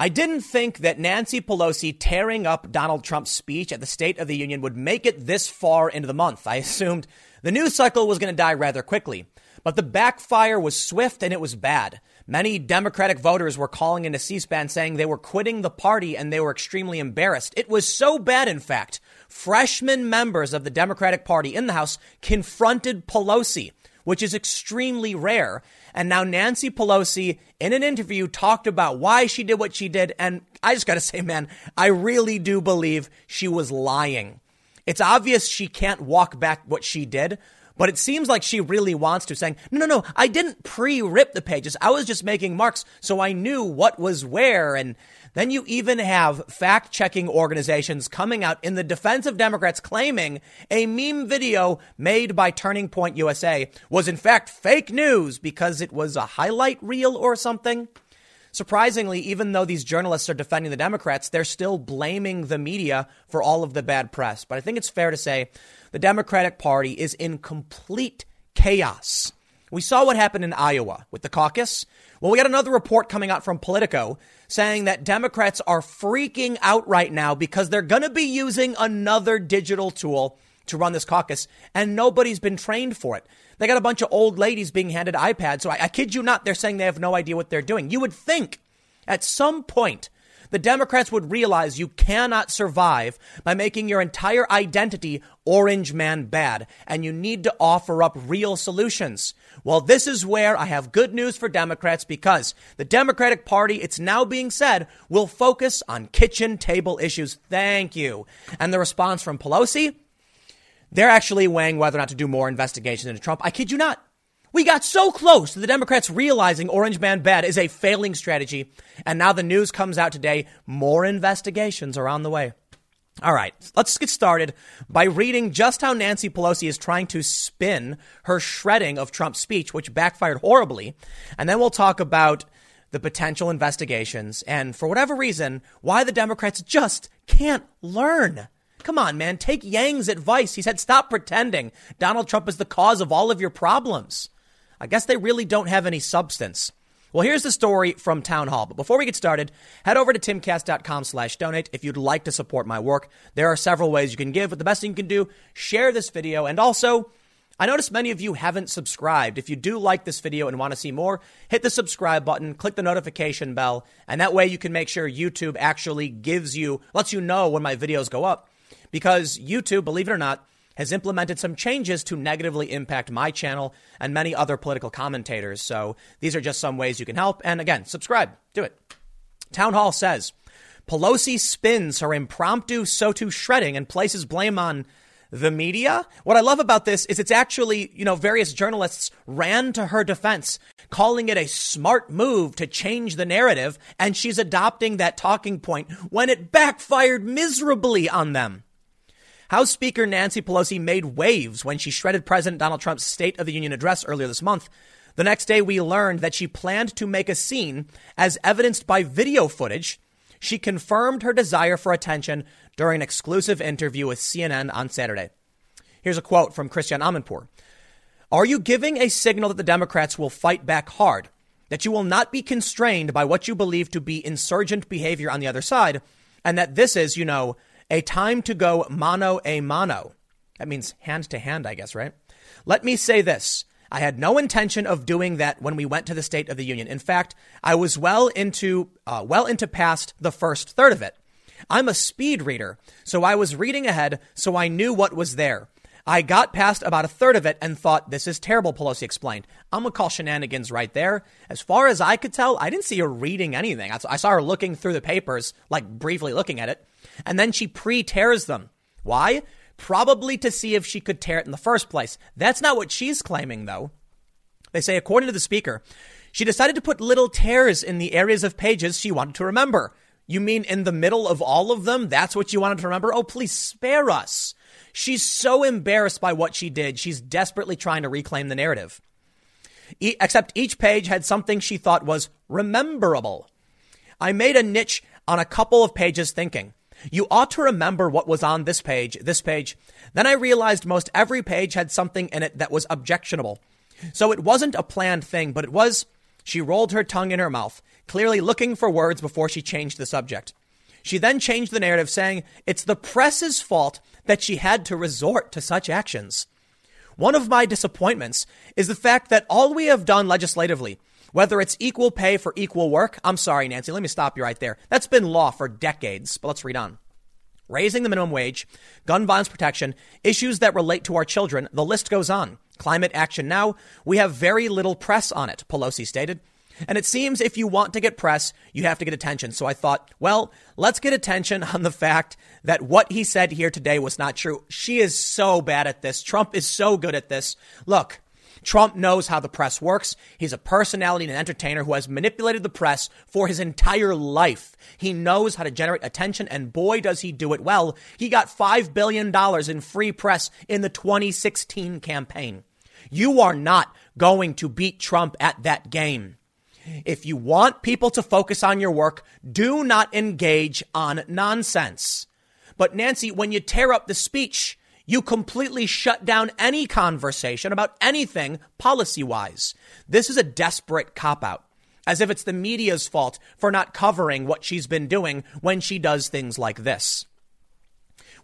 I didn't think that Nancy Pelosi tearing up Donald Trump's speech at the State of the Union would make it this far into the month. I assumed the news cycle was going to die rather quickly. But the backfire was swift and it was bad. Many Democratic voters were calling into C SPAN saying they were quitting the party and they were extremely embarrassed. It was so bad, in fact, freshman members of the Democratic Party in the House confronted Pelosi, which is extremely rare. And now Nancy Pelosi, in an interview, talked about why she did what she did. And I just got to say, man, I really do believe she was lying. It's obvious she can't walk back what she did, but it seems like she really wants to, saying, no, no, no, I didn't pre rip the pages. I was just making marks so I knew what was where. And then you even have fact checking organizations coming out in the defense of Democrats claiming a meme video made by Turning Point USA was in fact fake news because it was a highlight reel or something. Surprisingly, even though these journalists are defending the Democrats, they're still blaming the media for all of the bad press. But I think it's fair to say the Democratic Party is in complete chaos. We saw what happened in Iowa with the caucus. Well, we got another report coming out from Politico saying that Democrats are freaking out right now because they're going to be using another digital tool to run this caucus, and nobody's been trained for it. They got a bunch of old ladies being handed iPads. So I, I kid you not, they're saying they have no idea what they're doing. You would think at some point the Democrats would realize you cannot survive by making your entire identity orange man bad, and you need to offer up real solutions. Well, this is where I have good news for Democrats because the Democratic Party, it's now being said, will focus on kitchen table issues. Thank you. And the response from Pelosi? They're actually weighing whether or not to do more investigations into Trump. I kid you not. We got so close to the Democrats realizing Orange Man Bad is a failing strategy. And now the news comes out today more investigations are on the way. All right, let's get started by reading just how Nancy Pelosi is trying to spin her shredding of Trump's speech, which backfired horribly. And then we'll talk about the potential investigations and, for whatever reason, why the Democrats just can't learn. Come on, man, take Yang's advice. He said, stop pretending Donald Trump is the cause of all of your problems. I guess they really don't have any substance. Well, here's the story from Town Hall. But before we get started, head over to timcast.com slash donate if you'd like to support my work. There are several ways you can give, but the best thing you can do, share this video. And also, I notice many of you haven't subscribed. If you do like this video and want to see more, hit the subscribe button, click the notification bell, and that way you can make sure YouTube actually gives you, lets you know when my videos go up. Because YouTube, believe it or not, has implemented some changes to negatively impact my channel and many other political commentators. So these are just some ways you can help. And again, subscribe, do it. Town Hall says Pelosi spins her impromptu SOTU shredding and places blame on the media. What I love about this is it's actually, you know, various journalists ran to her defense, calling it a smart move to change the narrative, and she's adopting that talking point when it backfired miserably on them. House Speaker Nancy Pelosi made waves when she shredded President Donald Trump's State of the Union address earlier this month. The next day, we learned that she planned to make a scene, as evidenced by video footage. She confirmed her desire for attention during an exclusive interview with CNN on Saturday. Here's a quote from Christiane Amanpour. Are you giving a signal that the Democrats will fight back hard? That you will not be constrained by what you believe to be insurgent behavior on the other side? And that this is, you know, a time to go mano a mano. That means hand to hand, I guess, right? Let me say this. I had no intention of doing that when we went to the State of the Union. In fact, I was well into uh, well into past the first third of it. I'm a speed reader, so I was reading ahead, so I knew what was there. I got past about a third of it and thought, this is terrible, Pelosi explained. I'm going to call shenanigans right there. As far as I could tell, I didn't see her reading anything. I saw her looking through the papers, like briefly looking at it and then she pre tears them. Why? Probably to see if she could tear it in the first place. That's not what she's claiming, though. They say, according to the speaker, she decided to put little tears in the areas of pages she wanted to remember. You mean in the middle of all of them? That's what you wanted to remember? Oh, please spare us. She's so embarrassed by what she did, she's desperately trying to reclaim the narrative. E- except each page had something she thought was rememberable. I made a niche on a couple of pages thinking, you ought to remember what was on this page, this page. Then I realized most every page had something in it that was objectionable. So it wasn't a planned thing, but it was She rolled her tongue in her mouth, clearly looking for words before she changed the subject. She then changed the narrative, saying it's the press's fault that she had to resort to such actions. One of my disappointments is the fact that all we have done legislatively, whether it's equal pay for equal work, I'm sorry, Nancy, let me stop you right there. That's been law for decades, but let's read on. Raising the minimum wage, gun violence protection, issues that relate to our children, the list goes on. Climate action now, we have very little press on it, Pelosi stated. And it seems if you want to get press, you have to get attention. So I thought, well, let's get attention on the fact that what he said here today was not true. She is so bad at this. Trump is so good at this. Look, Trump knows how the press works. He's a personality and an entertainer who has manipulated the press for his entire life. He knows how to generate attention, and boy, does he do it well. He got $5 billion in free press in the 2016 campaign. You are not going to beat Trump at that game. If you want people to focus on your work, do not engage on nonsense. But Nancy, when you tear up the speech, you completely shut down any conversation about anything policy wise. This is a desperate cop out, as if it's the media's fault for not covering what she's been doing when she does things like this.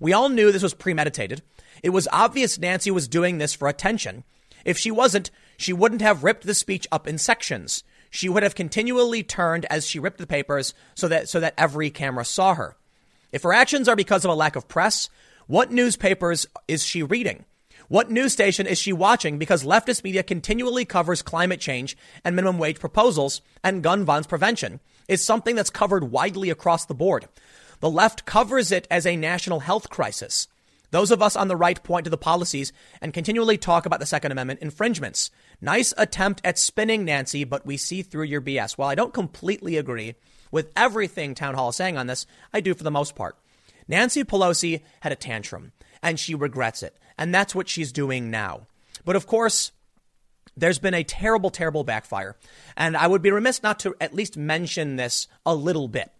We all knew this was premeditated. It was obvious Nancy was doing this for attention. If she wasn't, she wouldn't have ripped the speech up in sections she would have continually turned as she ripped the papers so that, so that every camera saw her. If her actions are because of a lack of press, what newspapers is she reading? What news station is she watching because leftist media continually covers climate change and minimum wage proposals and gun violence prevention is something that's covered widely across the board. The left covers it as a national health crisis. Those of us on the right point to the policies and continually talk about the Second Amendment infringements. Nice attempt at spinning, Nancy, but we see through your BS. While I don't completely agree with everything Town Hall is saying on this, I do for the most part. Nancy Pelosi had a tantrum and she regrets it. And that's what she's doing now. But of course, there's been a terrible, terrible backfire. And I would be remiss not to at least mention this a little bit.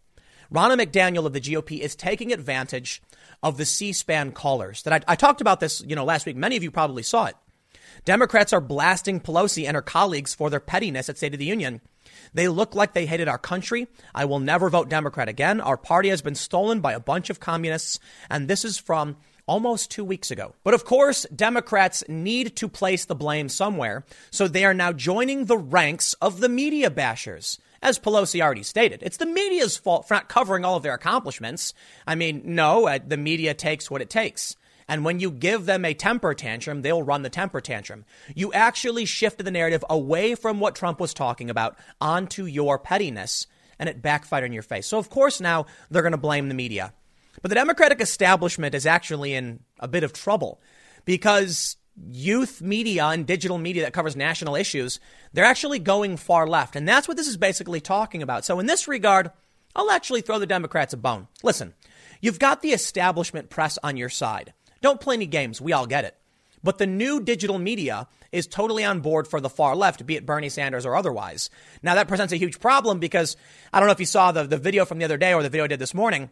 Ronna McDaniel of the GOP is taking advantage of the C-SPAN callers. That I, I talked about this, you know, last week. Many of you probably saw it. Democrats are blasting Pelosi and her colleagues for their pettiness at State of the Union. They look like they hated our country. I will never vote Democrat again. Our party has been stolen by a bunch of communists. And this is from almost two weeks ago. But of course, Democrats need to place the blame somewhere. So they are now joining the ranks of the media bashers as Pelosi already stated. It's the media's fault for not covering all of their accomplishments. I mean, no, uh, the media takes what it takes. And when you give them a temper tantrum, they'll run the temper tantrum. You actually shifted the narrative away from what Trump was talking about onto your pettiness, and it backfired in your face. So, of course, now they're going to blame the media. But the Democratic establishment is actually in a bit of trouble because youth media and digital media that covers national issues, they're actually going far left. And that's what this is basically talking about. So, in this regard, I'll actually throw the Democrats a bone. Listen, you've got the establishment press on your side. Don't play any games. We all get it. But the new digital media is totally on board for the far left, be it Bernie Sanders or otherwise. Now, that presents a huge problem because I don't know if you saw the, the video from the other day or the video I did this morning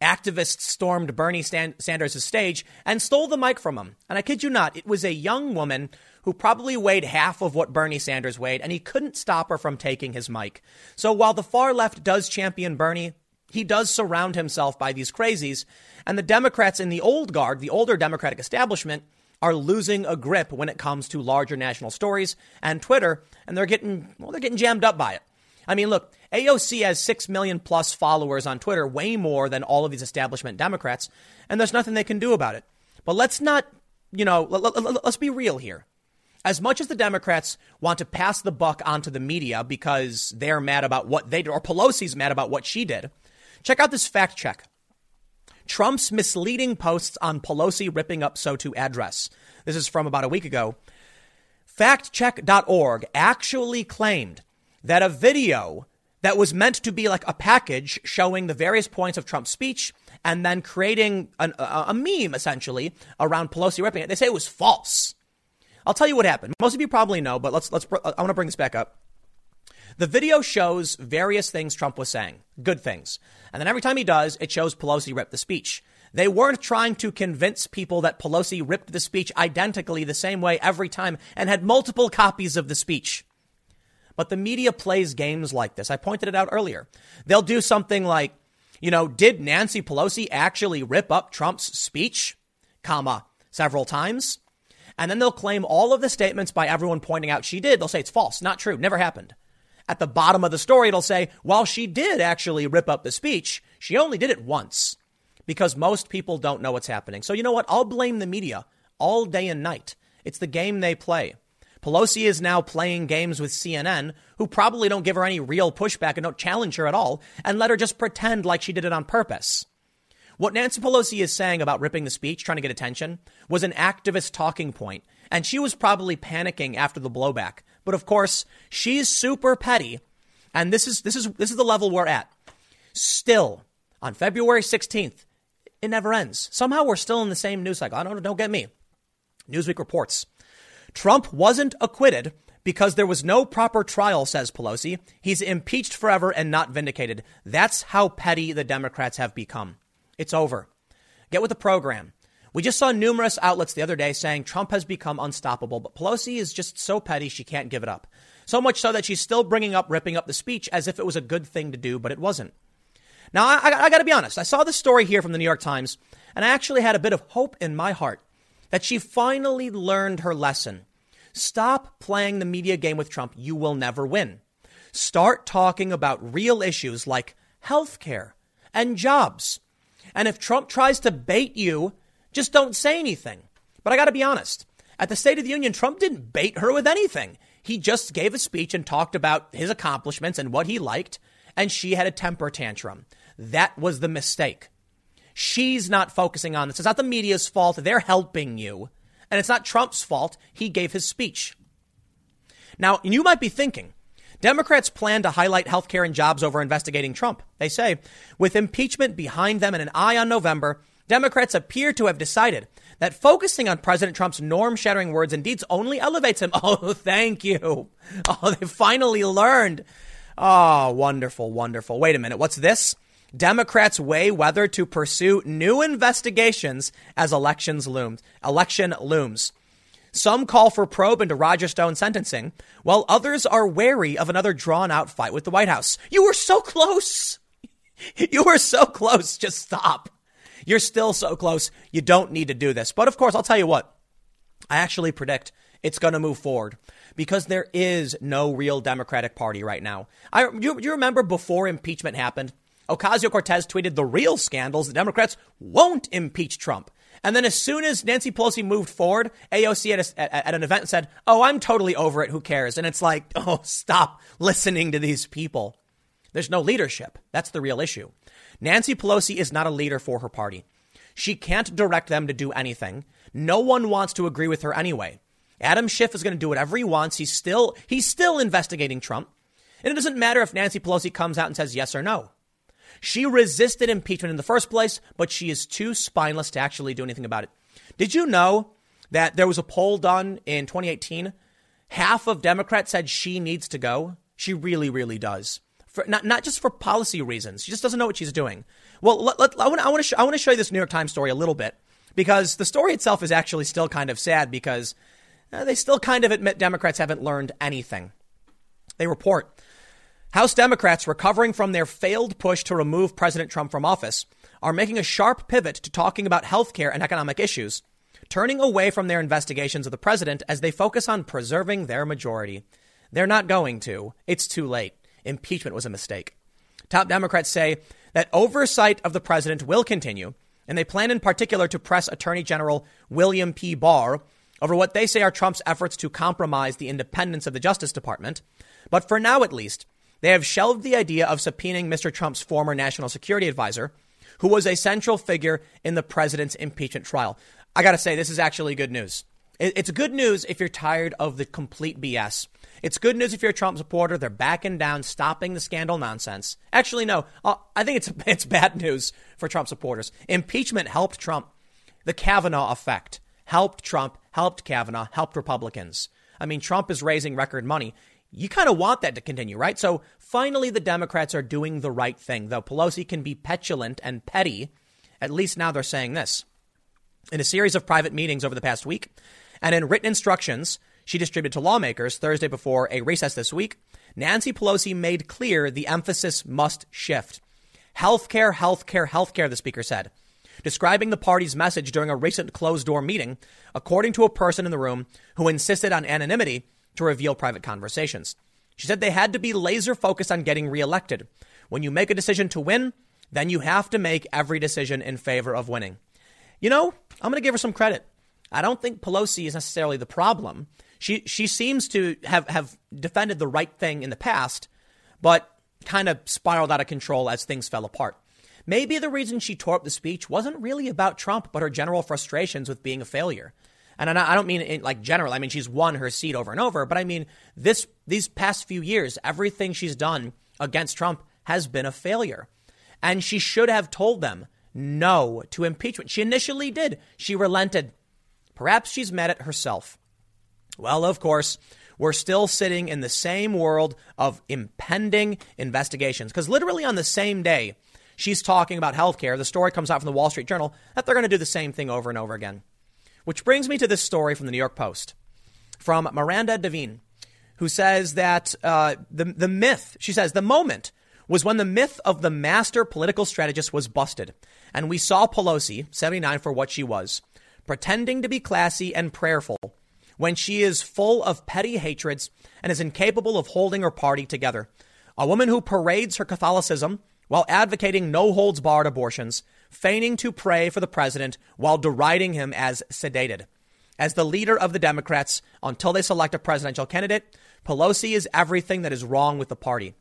activists stormed Bernie Sanders' stage and stole the mic from him. And I kid you not, it was a young woman who probably weighed half of what Bernie Sanders weighed, and he couldn't stop her from taking his mic. So while the far left does champion Bernie, he does surround himself by these crazies. And the Democrats in the old guard, the older Democratic establishment, are losing a grip when it comes to larger national stories and Twitter, and they're getting, well, they're getting jammed up by it. I mean, look, AOC has 6 million plus followers on Twitter, way more than all of these establishment Democrats, and there's nothing they can do about it. But let's not, you know, let, let's be real here. As much as the Democrats want to pass the buck onto the media because they're mad about what they did, or Pelosi's mad about what she did, check out this fact check. Trump's misleading posts on Pelosi ripping up SOTU address. This is from about a week ago. Factcheck.org actually claimed that a video that was meant to be like a package showing the various points of Trump's speech and then creating an, a, a meme essentially around Pelosi ripping it. They say it was false. I'll tell you what happened. Most of you probably know, but let's let's. I want to bring this back up. The video shows various things Trump was saying, good things, and then every time he does, it shows Pelosi ripped the speech. They weren't trying to convince people that Pelosi ripped the speech identically the same way every time and had multiple copies of the speech. But the media plays games like this. I pointed it out earlier. They'll do something like, you know, did Nancy Pelosi actually rip up Trump's speech, comma, several times? And then they'll claim all of the statements by everyone pointing out she did. They'll say it's false, not true, never happened. At the bottom of the story, it'll say, while she did actually rip up the speech, she only did it once because most people don't know what's happening. So you know what? I'll blame the media all day and night. It's the game they play. Pelosi is now playing games with CNN, who probably don't give her any real pushback and don't challenge her at all, and let her just pretend like she did it on purpose. What Nancy Pelosi is saying about ripping the speech, trying to get attention, was an activist talking point, and she was probably panicking after the blowback. But of course, she's super petty, and this is this is this is the level we're at. Still, on February 16th, it never ends. Somehow we're still in the same news cycle. I don't don't get me. Newsweek reports Trump wasn't acquitted because there was no proper trial, says Pelosi. He's impeached forever and not vindicated. That's how petty the Democrats have become. It's over. Get with the program. We just saw numerous outlets the other day saying Trump has become unstoppable, but Pelosi is just so petty she can't give it up. So much so that she's still bringing up ripping up the speech as if it was a good thing to do, but it wasn't. Now, I, I, I got to be honest. I saw this story here from the New York Times, and I actually had a bit of hope in my heart that she finally learned her lesson. Stop playing the media game with Trump. You will never win. Start talking about real issues like health care and jobs. And if Trump tries to bait you, just don't say anything. But I got to be honest. At the State of the Union, Trump didn't bait her with anything. He just gave a speech and talked about his accomplishments and what he liked, and she had a temper tantrum. That was the mistake. She's not focusing on this. It's not the media's fault. They're helping you. And it's not Trump's fault. He gave his speech. Now, you might be thinking, Democrats plan to highlight health care and jobs over investigating Trump. They say, with impeachment behind them and an eye on November, Democrats appear to have decided that focusing on President Trump's norm shattering words and deeds only elevates him. Oh, thank you. Oh, they finally learned. Oh, wonderful, wonderful. Wait a minute. What's this? Democrats weigh whether to pursue new investigations as elections loomed. Election looms. Some call for probe into Roger Stone sentencing, while others are wary of another drawn out fight with the White House. You were so close. You were so close. Just stop. You're still so close. You don't need to do this. But of course, I'll tell you what. I actually predict it's going to move forward because there is no real Democratic Party right now. I you, you remember before impeachment happened, Ocasio Cortez tweeted the real scandals the Democrats won't impeach Trump. And then as soon as Nancy Pelosi moved forward, AOC at, a, at, an event said, "Oh, I'm totally over it. Who cares?" And it's like, "Oh, stop listening to these people." There's no leadership. That's the real issue. Nancy Pelosi is not a leader for her party. She can't direct them to do anything. No one wants to agree with her anyway. Adam Schiff is going to do whatever he wants. He's still he's still investigating Trump. And it doesn't matter if Nancy Pelosi comes out and says yes or no. She resisted impeachment in the first place, but she is too spineless to actually do anything about it. Did you know that there was a poll done in 2018? Half of Democrats said she needs to go. She really, really does for not not just for policy reasons. She just doesn't know what she's doing. Well, let, let, I want to I want to show you this New York Times story a little bit because the story itself is actually still kind of sad because uh, they still kind of admit Democrats haven't learned anything. They report House Democrats recovering from their failed push to remove President Trump from office are making a sharp pivot to talking about health care and economic issues, turning away from their investigations of the president as they focus on preserving their majority. They're not going to. It's too late impeachment was a mistake. Top Democrats say that oversight of the president will continue, and they plan in particular to press Attorney General William P. Barr over what they say are Trump's efforts to compromise the independence of the Justice Department. But for now, at least, they have shelved the idea of subpoenaing Mr. Trump's former national security advisor, who was a central figure in the president's impeachment trial. I got to say, this is actually good news. It's good news if you're tired of the complete BS it's good news if you're a Trump supporter. They're backing down, stopping the scandal nonsense. Actually, no, uh, I think it's, it's bad news for Trump supporters. Impeachment helped Trump. The Kavanaugh effect helped Trump, helped Kavanaugh, helped Republicans. I mean, Trump is raising record money. You kind of want that to continue, right? So finally, the Democrats are doing the right thing. Though Pelosi can be petulant and petty, at least now they're saying this. In a series of private meetings over the past week, and in written instructions she distributed to lawmakers Thursday before a recess this week. Nancy Pelosi made clear the emphasis must shift. Healthcare, healthcare, healthcare, the speaker said, describing the party's message during a recent closed door meeting, according to a person in the room who insisted on anonymity to reveal private conversations. She said they had to be laser focused on getting reelected. When you make a decision to win, then you have to make every decision in favor of winning. You know, I'm going to give her some credit. I don't think Pelosi is necessarily the problem. She she seems to have, have defended the right thing in the past, but kind of spiraled out of control as things fell apart. Maybe the reason she tore up the speech wasn't really about Trump, but her general frustrations with being a failure. And I don't mean in like general. I mean she's won her seat over and over, but I mean this these past few years, everything she's done against Trump has been a failure. And she should have told them no to impeachment. She initially did. She relented. Perhaps she's mad at herself. Well, of course, we're still sitting in the same world of impending investigations because literally on the same day she's talking about healthcare, the story comes out from the Wall Street Journal that they're going to do the same thing over and over again. Which brings me to this story from the New York Post from Miranda Devine, who says that uh, the, the myth, she says, the moment was when the myth of the master political strategist was busted, and we saw Pelosi, 79 for what she was, pretending to be classy and prayerful when she is full of petty hatreds and is incapable of holding her party together. A woman who parades her Catholicism while advocating no holds barred abortions, feigning to pray for the president while deriding him as sedated. As the leader of the Democrats until they select a presidential candidate, Pelosi is everything that is wrong with the party.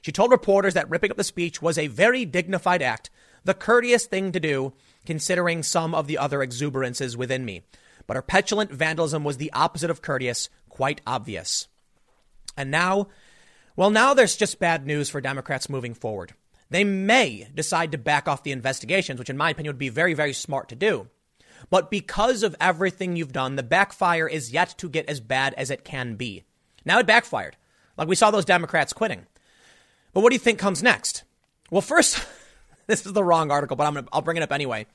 She told reporters that ripping up the speech was a very dignified act, the courteous thing to do, considering some of the other exuberances within me. But her petulant vandalism was the opposite of courteous, quite obvious. And now, well, now there's just bad news for Democrats moving forward. They may decide to back off the investigations, which in my opinion would be very, very smart to do. But because of everything you've done, the backfire is yet to get as bad as it can be. Now it backfired. Like we saw those Democrats quitting. But what do you think comes next? Well, first, this is the wrong article, but I'm gonna, I'll bring it up anyway.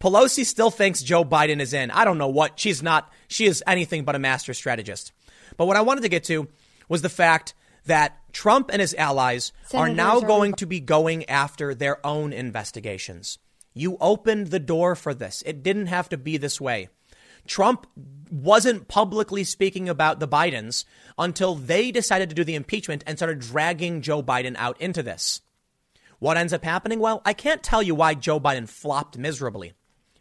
Pelosi still thinks Joe Biden is in. I don't know what. She's not. She is anything but a master strategist. But what I wanted to get to was the fact that Trump and his allies Senators are now are going to be going after their own investigations. You opened the door for this. It didn't have to be this way. Trump wasn't publicly speaking about the Bidens until they decided to do the impeachment and started dragging Joe Biden out into this. What ends up happening? Well, I can't tell you why Joe Biden flopped miserably.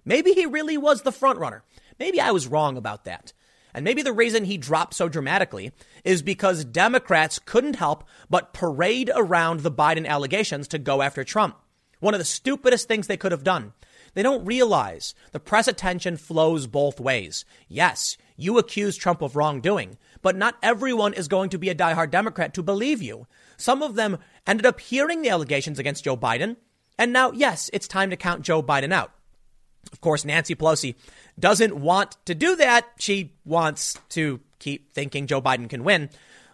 Maybe he really was the front runner. Maybe I was wrong about that. And maybe the reason he dropped so dramatically is because Democrats couldn't help but parade around the Biden allegations to go after Trump. One of the stupidest things they could have done. They don't realize the press attention flows both ways. Yes, you accuse Trump of wrongdoing, but not everyone is going to be a diehard Democrat to believe you. Some of them ended up hearing the allegations against Joe Biden, and now, yes, it's time to count Joe Biden out. Of course, Nancy Pelosi doesn't want to do that. She wants to keep thinking Joe Biden can win.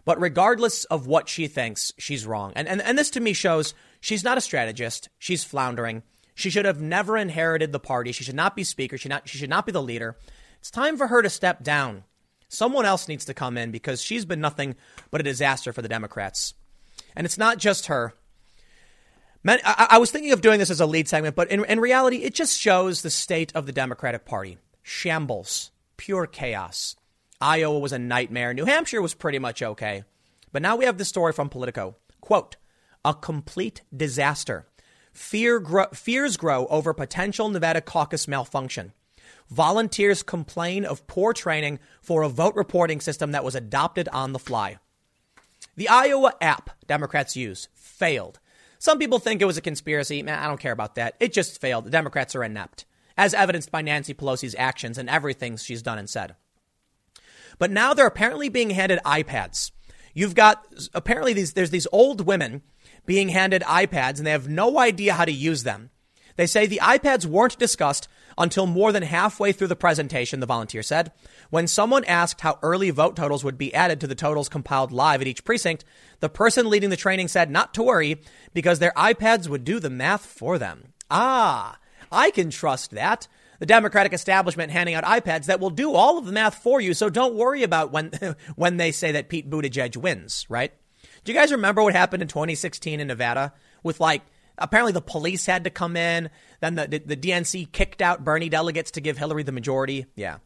But regardless of what she thinks, she's wrong. And, and, and this to me shows she's not a strategist. She's floundering. She should have never inherited the party. She should not be speaker. She, not, she should not be the leader. It's time for her to step down. Someone else needs to come in because she's been nothing but a disaster for the Democrats. And it's not just her. I, I was thinking of doing this as a lead segment, but in, in reality, it just shows the state of the Democratic Party shambles, pure chaos. Iowa was a nightmare. New Hampshire was pretty much okay. But now we have this story from Politico. Quote, a complete disaster. Fear gro- fears grow over potential Nevada caucus malfunction. Volunteers complain of poor training for a vote reporting system that was adopted on the fly. The Iowa app Democrats use failed. Some people think it was a conspiracy. Man, I don't care about that. It just failed. The Democrats are inept, as evidenced by Nancy Pelosi's actions and everything she's done and said. But now they're apparently being handed iPads. You've got apparently these there's these old women being handed iPads and they have no idea how to use them. They say the iPads weren't discussed until more than halfway through the presentation, the volunteer said. When someone asked how early vote totals would be added to the totals compiled live at each precinct, the person leading the training said not to worry because their iPads would do the math for them. Ah, I can trust that. The Democratic establishment handing out iPads that will do all of the math for you, so don't worry about when when they say that Pete Buttigieg wins, right? Do you guys remember what happened in 2016 in Nevada with like apparently the police had to come in, then the, the, the DNC kicked out Bernie delegates to give Hillary the majority? Yeah.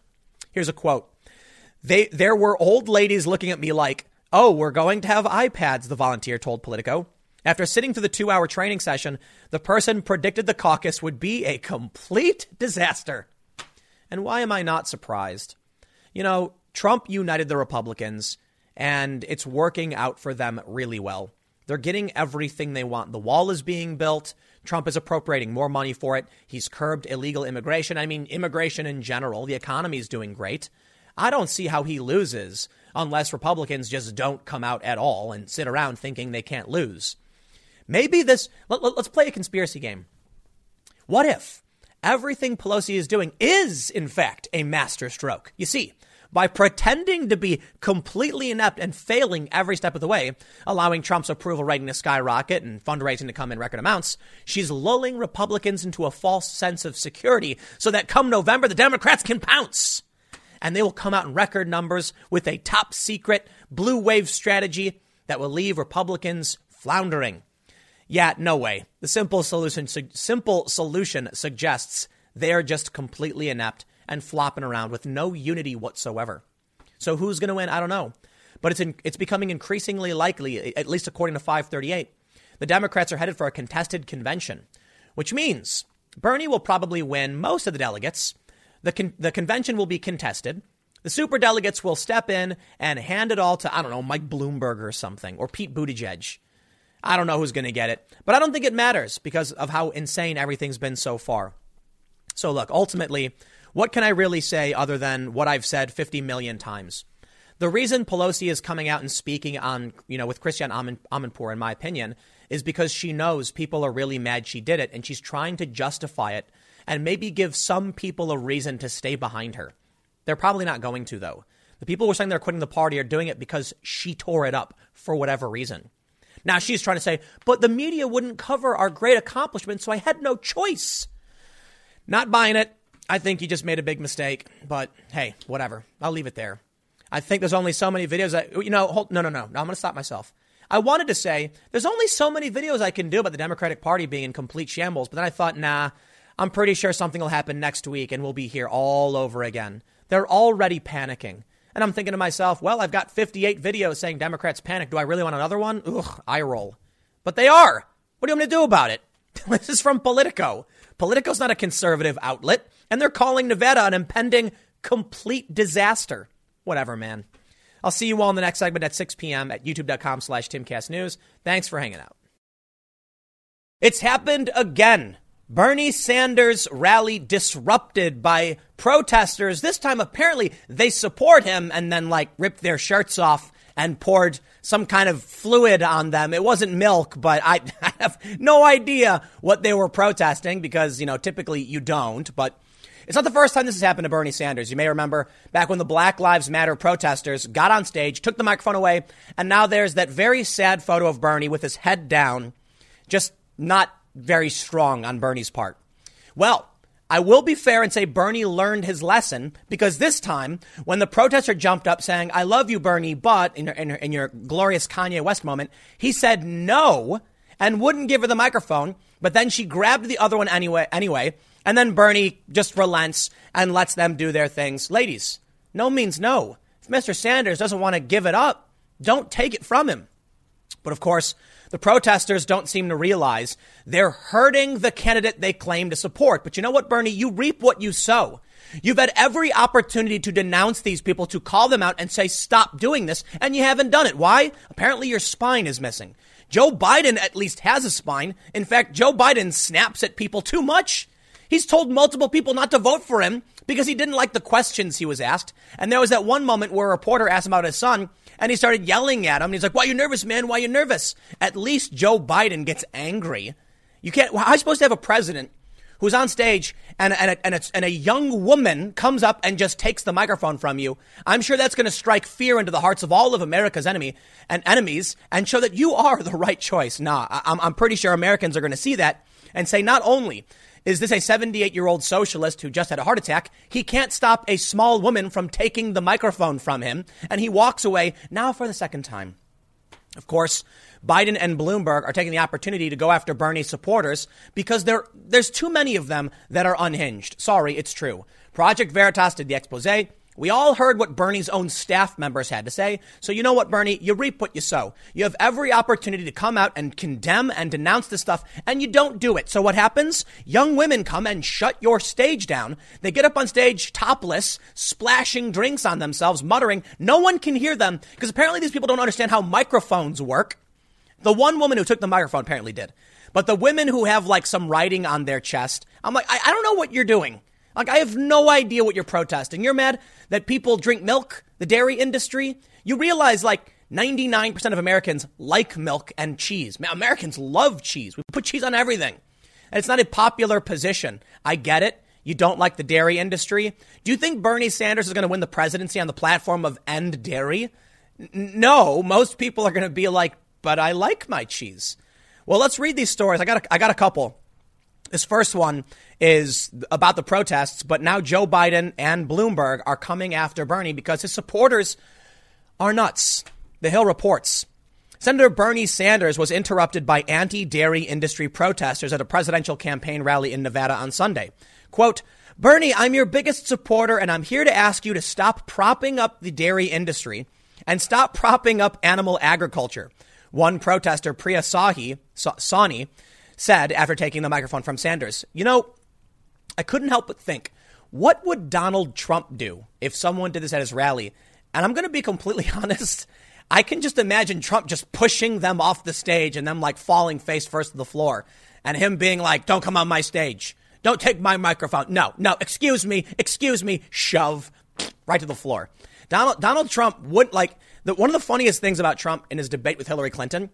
Here's a quote. They there were old ladies looking at me like, "Oh, we're going to have iPads," the volunteer told Politico. After sitting through the 2-hour training session, the person predicted the caucus would be a complete disaster. And why am I not surprised? You know, Trump united the Republicans and it's working out for them really well. They're getting everything they want. The wall is being built. Trump is appropriating more money for it. He's curbed illegal immigration. I mean, immigration in general. The economy is doing great. I don't see how he loses unless Republicans just don't come out at all and sit around thinking they can't lose. Maybe this, let, us let, play a conspiracy game. What if everything Pelosi is doing is, in fact, a masterstroke? You see, by pretending to be completely inept and failing every step of the way, allowing Trump's approval rating to skyrocket and fundraising to come in record amounts, she's lulling Republicans into a false sense of security so that come November, the Democrats can pounce. And they will come out in record numbers with a top secret blue wave strategy that will leave Republicans floundering. Yeah, no way. The simple solution, simple solution suggests they are just completely inept and flopping around with no unity whatsoever. So who's going to win? I don't know. But it's, in, it's becoming increasingly likely, at least according to 538, the Democrats are headed for a contested convention, which means Bernie will probably win most of the delegates. The, con- the convention will be contested. The super delegates will step in and hand it all to, I don't know, Mike Bloomberg or something, or Pete Buttigieg. I don't know who's going to get it, but I don't think it matters because of how insane everything's been so far. So, look, ultimately, what can I really say other than what I've said 50 million times? The reason Pelosi is coming out and speaking on, you know, with Christiane Amanpour, in my opinion, is because she knows people are really mad she did it and she's trying to justify it and maybe give some people a reason to stay behind her. They're probably not going to, though. The people who are saying they're quitting the party are doing it because she tore it up for whatever reason. Now she's trying to say, but the media wouldn't cover our great accomplishments, so I had no choice. Not buying it. I think he just made a big mistake, but hey, whatever. I'll leave it there. I think there's only so many videos. I, you know, hold, no, no, no, no. I'm going to stop myself. I wanted to say there's only so many videos I can do about the Democratic Party being in complete shambles, but then I thought, nah, I'm pretty sure something will happen next week and we'll be here all over again. They're already panicking. And I'm thinking to myself, well, I've got 58 videos saying Democrats panic. Do I really want another one? Ugh, I roll. But they are. What do you want me to do about it? this is from Politico. Politico's not a conservative outlet and they're calling Nevada an impending complete disaster. Whatever, man. I'll see you all in the next segment at 6 p.m. at youtube.com slash timcastnews. Thanks for hanging out. It's happened again. Bernie Sanders rally disrupted by protesters. This time, apparently, they support him and then, like, ripped their shirts off and poured some kind of fluid on them. It wasn't milk, but I, I have no idea what they were protesting because, you know, typically you don't. But it's not the first time this has happened to Bernie Sanders. You may remember back when the Black Lives Matter protesters got on stage, took the microphone away, and now there's that very sad photo of Bernie with his head down, just not very strong on Bernie's part. Well, I will be fair and say Bernie learned his lesson because this time, when the protester jumped up saying, I love you, Bernie, but in, in, in your glorious Kanye West moment, he said no and wouldn't give her the microphone. But then she grabbed the other one anyway, anyway and then Bernie just relents and lets them do their things. Ladies, no means no. If Mr. Sanders doesn't want to give it up, don't take it from him. But of course, the protesters don't seem to realize they're hurting the candidate they claim to support. But you know what, Bernie? You reap what you sow. You've had every opportunity to denounce these people, to call them out and say, stop doing this, and you haven't done it. Why? Apparently your spine is missing. Joe Biden at least has a spine. In fact, Joe Biden snaps at people too much. He's told multiple people not to vote for him because he didn't like the questions he was asked. And there was that one moment where a reporter asked him about his son and he started yelling at him. And he's like, why are you nervous, man? Why are you nervous? At least Joe Biden gets angry. You can't, how are you supposed to have a president who's on stage and, and, a, and, a, and a young woman comes up and just takes the microphone from you? I'm sure that's going to strike fear into the hearts of all of America's enemy and enemies and show that you are the right choice. Nah, I'm, I'm pretty sure Americans are going to see that and say not only is this a 78 year old socialist who just had a heart attack? He can't stop a small woman from taking the microphone from him, and he walks away now for the second time. Of course, Biden and Bloomberg are taking the opportunity to go after Bernie supporters because there, there's too many of them that are unhinged. Sorry, it's true. Project Veritas did the expose. We all heard what Bernie's own staff members had to say. So you know what, Bernie? You reap what you sow. You have every opportunity to come out and condemn and denounce this stuff, and you don't do it. So what happens? Young women come and shut your stage down. They get up on stage topless, splashing drinks on themselves, muttering. No one can hear them because apparently these people don't understand how microphones work. The one woman who took the microphone apparently did. But the women who have like some writing on their chest, I'm like, I, I don't know what you're doing. Like, I have no idea what you're protesting. You're mad that people drink milk, the dairy industry. You realize, like, 99% of Americans like milk and cheese. Americans love cheese. We put cheese on everything. And it's not a popular position. I get it. You don't like the dairy industry. Do you think Bernie Sanders is going to win the presidency on the platform of end dairy? N- no, most people are going to be like, but I like my cheese. Well, let's read these stories. I got a, I got a couple. This first one is about the protests, but now Joe Biden and Bloomberg are coming after Bernie because his supporters are nuts. The Hill reports. Senator Bernie Sanders was interrupted by anti dairy industry protesters at a presidential campaign rally in Nevada on Sunday. Quote, Bernie, I'm your biggest supporter, and I'm here to ask you to stop propping up the dairy industry and stop propping up animal agriculture. One protester, Priya Sahi, Sani, said after taking the microphone from Sanders, You know, I couldn't help but think, what would Donald Trump do if someone did this at his rally? And I'm going to be completely honest. I can just imagine Trump just pushing them off the stage and them like falling face first to the floor and him being like, don't come on my stage. Don't take my microphone. No, no, excuse me, excuse me, shove right to the floor. Donald, Donald Trump would like, the, one of the funniest things about Trump in his debate with Hillary Clinton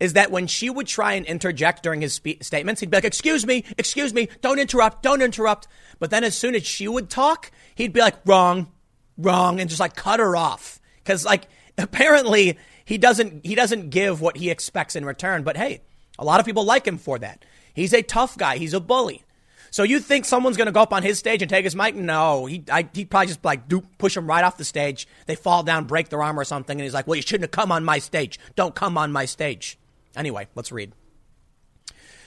is that when she would try and interject during his spe- statements, he'd be like, Excuse me, excuse me, don't interrupt, don't interrupt. But then as soon as she would talk, he'd be like, Wrong, wrong, and just like cut her off. Because, like, apparently he doesn't, he doesn't give what he expects in return. But hey, a lot of people like him for that. He's a tough guy, he's a bully. So you think someone's going to go up on his stage and take his mic? No, he I, he probably just like do, push him right off the stage. They fall down, break their arm or something, and he's like, "Well, you shouldn't have come on my stage. Don't come on my stage." Anyway, let's read.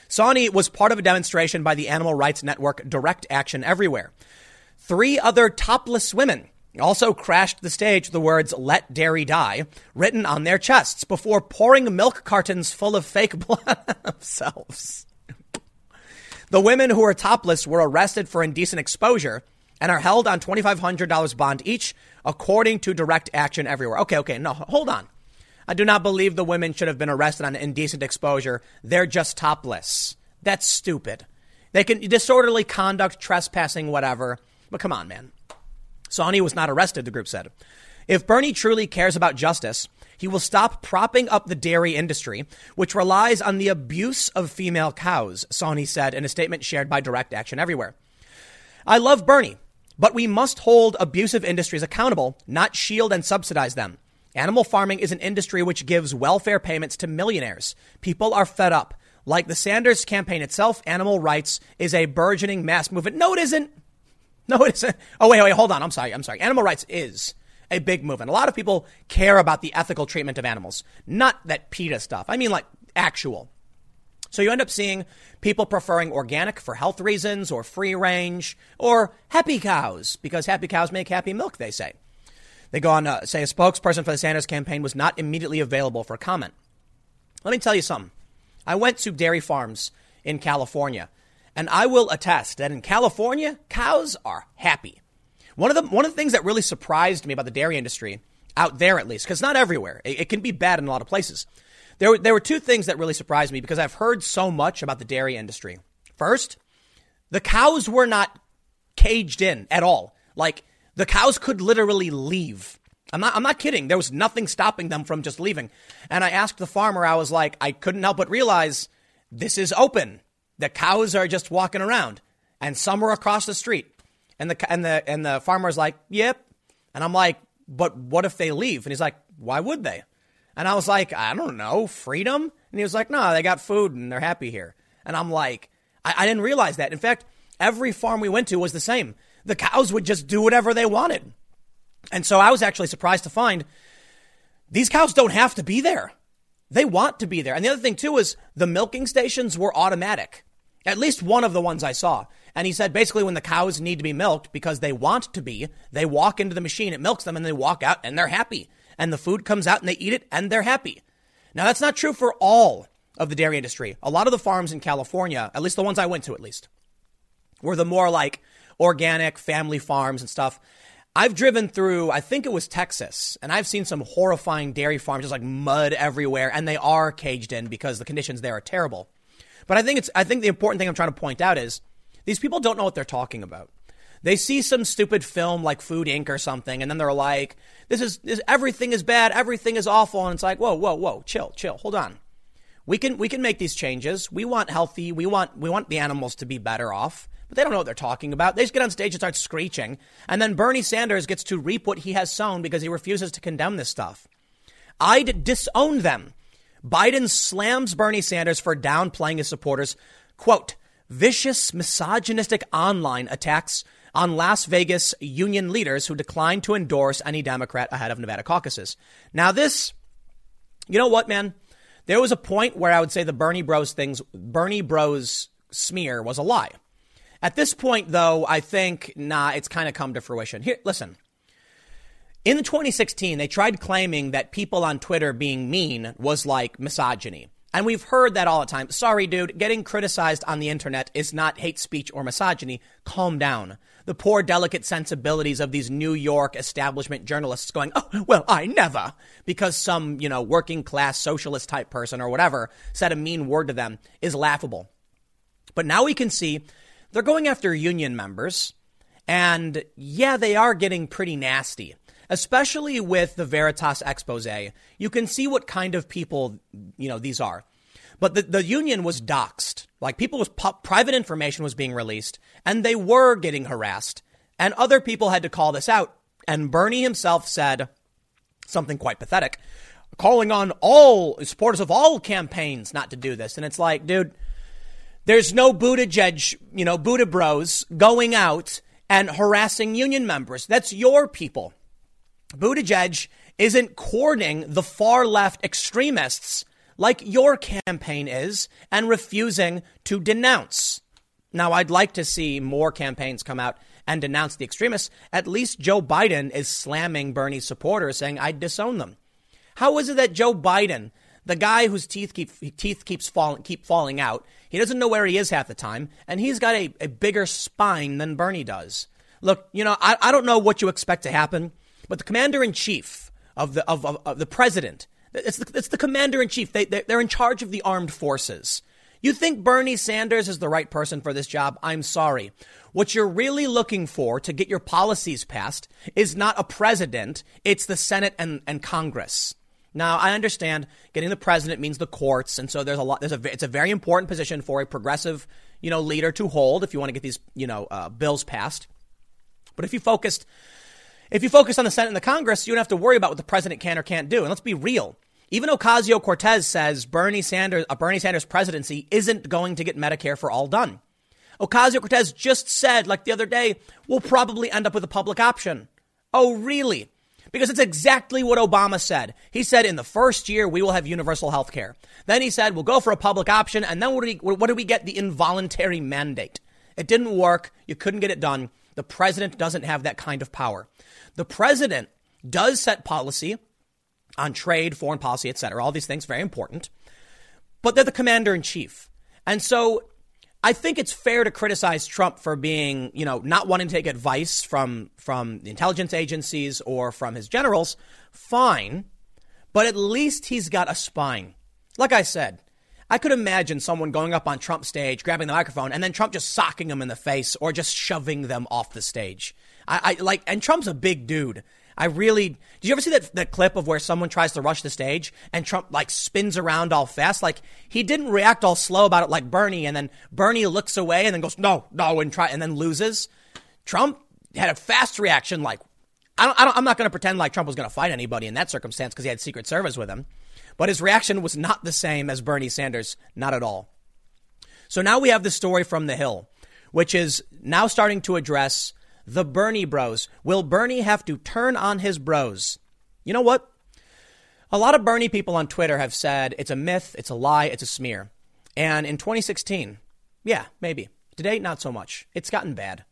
Sawhney was part of a demonstration by the animal rights network Direct Action Everywhere. Three other topless women also crashed the stage the words Let Dairy Die written on their chests before pouring milk cartons full of fake blood themselves. The women who were topless were arrested for indecent exposure and are held on $2,500 bond each, according to Direct Action Everywhere. Okay, okay, no, hold on. I do not believe the women should have been arrested on indecent exposure. They're just topless. That's stupid. They can disorderly conduct, trespassing, whatever. But come on, man. Sawhney was not arrested, the group said. If Bernie truly cares about justice, he will stop propping up the dairy industry, which relies on the abuse of female cows, Sawhney said in a statement shared by Direct Action Everywhere. I love Bernie, but we must hold abusive industries accountable, not shield and subsidize them. Animal farming is an industry which gives welfare payments to millionaires. People are fed up. Like the Sanders campaign itself, animal rights is a burgeoning mass movement. No, it isn't. No, it isn't. Oh, wait, wait, hold on. I'm sorry. I'm sorry. Animal rights is a big movement. A lot of people care about the ethical treatment of animals, not that PETA stuff. I mean, like actual. So you end up seeing people preferring organic for health reasons or free range or happy cows because happy cows make happy milk, they say. They go on to say a spokesperson for the Sanders campaign was not immediately available for comment. Let me tell you something. I went to dairy farms in California, and I will attest that in California, cows are happy. One of the one of the things that really surprised me about the dairy industry out there, at least, because not everywhere, it, it, can be bad in a lot of places. There were, there were two things that really surprised me because I've heard so much about the dairy industry. First, the cows were not caged in at all. Like the cows could literally leave. I'm not, I'm not kidding. There was nothing stopping them from just leaving. And I asked the farmer, I was like, I couldn't help but realize this is open. The cows are just walking around and some are across the street. And the, and the, and the farmer's like, yep. And I'm like, but what if they leave? And he's like, why would they? And I was like, I don't know, freedom? And he was like, no, they got food and they're happy here. And I'm like, I, I didn't realize that. In fact, every farm we went to was the same the cows would just do whatever they wanted. And so I was actually surprised to find these cows don't have to be there. They want to be there. And the other thing too is the milking stations were automatic. At least one of the ones I saw. And he said basically when the cows need to be milked because they want to be, they walk into the machine, it milks them, and they walk out and they're happy. And the food comes out and they eat it and they're happy. Now that's not true for all of the dairy industry. A lot of the farms in California, at least the ones I went to at least, were the more like organic family farms and stuff. I've driven through, I think it was Texas, and I've seen some horrifying dairy farms, just like mud everywhere, and they are caged in because the conditions there are terrible. But I think it's, I think the important thing I'm trying to point out is these people don't know what they're talking about. They see some stupid film like Food Inc. or something, and then they're like, this is, this, everything is bad, everything is awful. And it's like, whoa, whoa, whoa, chill, chill, hold on. We can, we can make these changes. We want healthy, we want, we want the animals to be better off but they don't know what they're talking about. They just get on stage and start screeching. And then Bernie Sanders gets to reap what he has sown because he refuses to condemn this stuff. I'd disown them. Biden slams Bernie Sanders for downplaying his supporters. Quote, vicious, misogynistic online attacks on Las Vegas union leaders who declined to endorse any Democrat ahead of Nevada caucuses. Now, this, you know what, man? There was a point where I would say the Bernie Bros things, Bernie Bros smear was a lie. At this point, though, I think, nah, it's kind of come to fruition. Here, listen. In 2016, they tried claiming that people on Twitter being mean was like misogyny. And we've heard that all the time. Sorry, dude, getting criticized on the internet is not hate speech or misogyny. Calm down. The poor, delicate sensibilities of these New York establishment journalists going, oh, well, I never, because some, you know, working class socialist type person or whatever said a mean word to them is laughable. But now we can see they're going after union members. And yeah, they are getting pretty nasty, especially with the Veritas expose. You can see what kind of people, you know, these are. But the, the union was doxxed. Like people was private information was being released and they were getting harassed. And other people had to call this out. And Bernie himself said something quite pathetic, calling on all supporters of all campaigns not to do this. And it's like, dude, there's no Buttigieg, you know, Buddha bros going out and harassing union members. That's your people. Buttigieg isn't courting the far left extremists like your campaign is and refusing to denounce. Now, I'd like to see more campaigns come out and denounce the extremists. At least Joe Biden is slamming Bernie's supporters, saying, I'd disown them. How is it that Joe Biden, the guy whose teeth keep teeth keeps falling keep falling out. He doesn't know where he is half the time, and he's got a, a bigger spine than Bernie does. Look, you know, I, I don't know what you expect to happen, but the commander in chief of the of, of, of, the president, it's the, it's the commander in chief. They they're, they're in charge of the armed forces. You think Bernie Sanders is the right person for this job? I'm sorry. What you're really looking for to get your policies passed is not a president, it's the Senate and, and Congress. Now, I understand getting the president means the courts, and so there's a lot. There's a it's a very important position for a progressive, you know, leader to hold if you want to get these, you know, uh, bills passed. But if you focused, if you focus on the Senate and the Congress, you don't have to worry about what the president can or can't do. And let's be real. Even Ocasio Cortez says Bernie Sanders, a Bernie Sanders presidency isn't going to get Medicare for all done. Ocasio Cortez just said, like the other day, we'll probably end up with a public option. Oh, really? Because it's exactly what Obama said. He said in the first year, we will have universal health care. Then he said, we'll go for a public option. And then what did, we, what did we get? The involuntary mandate. It didn't work. You couldn't get it done. The president doesn't have that kind of power. The president does set policy on trade, foreign policy, etc. All these things, very important. But they're the commander in chief. And so I think it's fair to criticize Trump for being, you know, not wanting to take advice from from the intelligence agencies or from his generals. Fine, but at least he's got a spine. Like I said, I could imagine someone going up on Trump's stage, grabbing the microphone, and then Trump just socking them in the face or just shoving them off the stage. I, I like, and Trump's a big dude. I really. Did you ever see that that clip of where someone tries to rush the stage and Trump like spins around all fast? Like he didn't react all slow about it like Bernie, and then Bernie looks away and then goes no, no, and try and then loses. Trump had a fast reaction, like I don't, I don't I'm not going to pretend like Trump was going to fight anybody in that circumstance because he had Secret Service with him, but his reaction was not the same as Bernie Sanders, not at all. So now we have the story from the Hill, which is now starting to address the Bernie bros. Will Bernie have to turn on his bros? You know what? A lot of Bernie people on Twitter have said it's a myth, it's a lie, it's a smear. And in 2016, yeah, maybe. Today, not so much. It's gotten bad.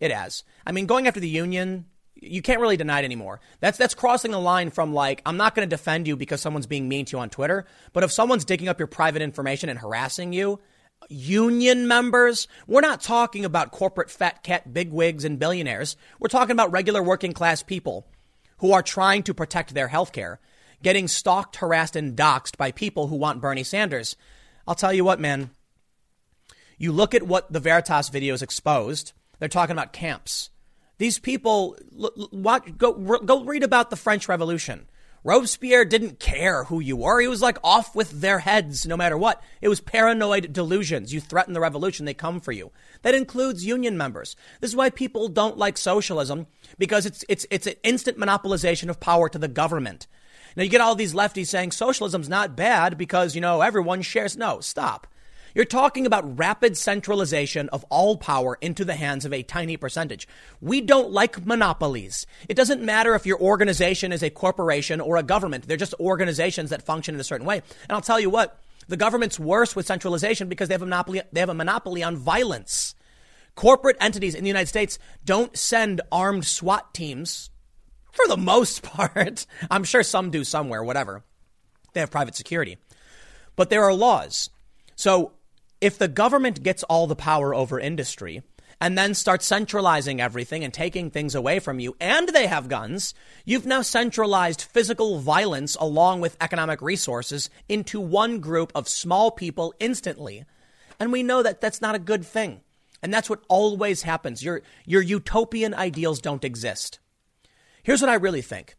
It has. I mean, going after the union, you can't really deny it anymore. That's that's crossing the line from like I'm not going to defend you because someone's being mean to you on Twitter, but if someone's digging up your private information and harassing you, union members, we're not talking about corporate fat cat bigwigs and billionaires. We're talking about regular working class people who are trying to protect their health care getting stalked, harassed, and doxxed by people who want Bernie Sanders. I'll tell you what, man. You look at what the Veritas videos exposed. They're talking about camps. These people, watch, go, go read about the French Revolution. Robespierre didn't care who you were. He was like off with their heads no matter what. It was paranoid delusions. You threaten the revolution, they come for you. That includes union members. This is why people don't like socialism because it's, it's, it's an instant monopolization of power to the government. Now you get all these lefties saying socialism's not bad because, you know, everyone shares. No, stop. You're talking about rapid centralization of all power into the hands of a tiny percentage. We don't like monopolies. It doesn't matter if your organization is a corporation or a government. They're just organizations that function in a certain way. And I'll tell you what, the government's worse with centralization because they have a monopoly, they have a monopoly on violence. Corporate entities in the United States don't send armed SWAT teams for the most part. I'm sure some do somewhere, whatever. They have private security. But there are laws. So if the government gets all the power over industry and then starts centralizing everything and taking things away from you, and they have guns, you've now centralized physical violence along with economic resources into one group of small people instantly. And we know that that's not a good thing. And that's what always happens. Your, your utopian ideals don't exist. Here's what I really think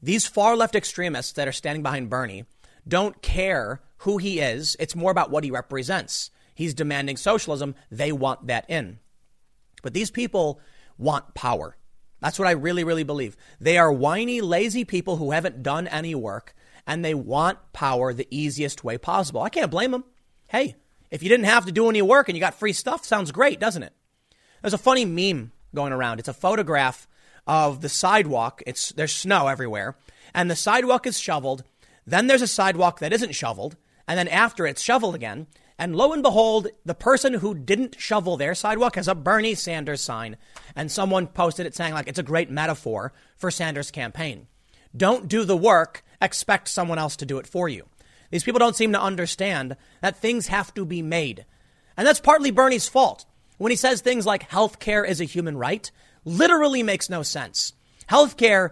these far left extremists that are standing behind Bernie don't care who he is, it's more about what he represents. He's demanding socialism, they want that in. But these people want power. That's what I really, really believe. They are whiny, lazy people who haven't done any work and they want power the easiest way possible. I can't blame them. Hey, if you didn't have to do any work and you got free stuff, sounds great, doesn't it? There's a funny meme going around. It's a photograph of the sidewalk. It's there's snow everywhere, and the sidewalk is shoveled. Then there's a sidewalk that isn't shoveled, and then after it's shoveled again. And lo and behold, the person who didn't shovel their sidewalk has a Bernie Sanders sign. And someone posted it saying, like, it's a great metaphor for Sanders' campaign. Don't do the work, expect someone else to do it for you. These people don't seem to understand that things have to be made. And that's partly Bernie's fault. When he says things like health care is a human right, literally makes no sense. Healthcare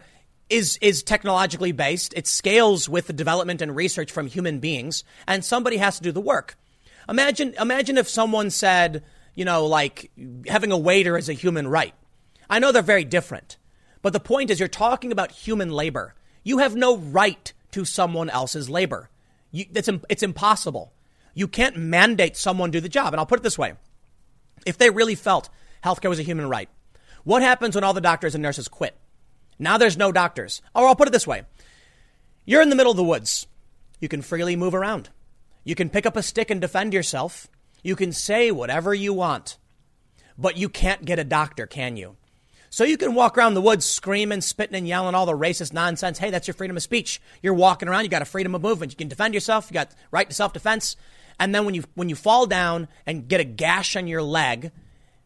is is technologically based. It scales with the development and research from human beings, and somebody has to do the work. Imagine imagine if someone said, you know, like having a waiter is a human right. I know they're very different, but the point is you're talking about human labor. You have no right to someone else's labor. You, it's, it's impossible. You can't mandate someone do the job. And I'll put it this way. If they really felt healthcare was a human right, what happens when all the doctors and nurses quit? Now there's no doctors. Or I'll put it this way you're in the middle of the woods. You can freely move around. You can pick up a stick and defend yourself. You can say whatever you want. But you can't get a doctor, can you? So you can walk around the woods screaming, spitting, and yelling all the racist nonsense. Hey, that's your freedom of speech. You're walking around. You got a freedom of movement. You can defend yourself. You got right to self defense. And then when you when you fall down and get a gash on your leg,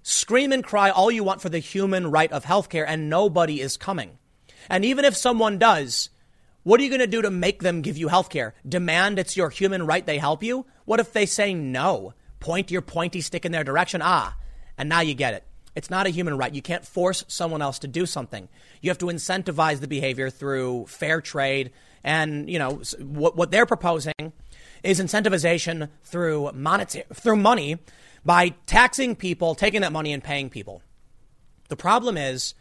Scream and cry all you want for the human right of healthcare, and nobody is coming. And even if someone does, what are you going to do to make them give you healthcare? Demand it's your human right they help you? What if they say no? Point your pointy stick in their direction. Ah, and now you get it. It's not a human right. You can't force someone else to do something. You have to incentivize the behavior through fair trade. And, you know, what, what they're proposing is incentivization through monetary, through money by taxing people, taking that money and paying people. The problem is,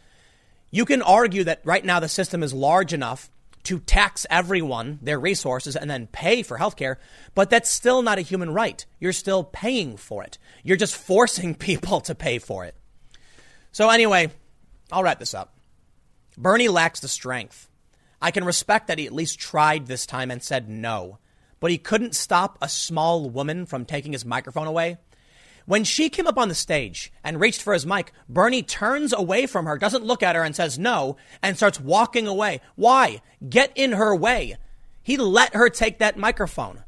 you can argue that right now the system is large enough to tax everyone their resources and then pay for healthcare, but that's still not a human right. You're still paying for it. You're just forcing people to pay for it. So, anyway, I'll wrap this up. Bernie lacks the strength. I can respect that he at least tried this time and said no, but he couldn't stop a small woman from taking his microphone away. When she came up on the stage and reached for his mic, Bernie turns away from her, doesn't look at her, and says no, and starts walking away. Why? Get in her way. He let her take that microphone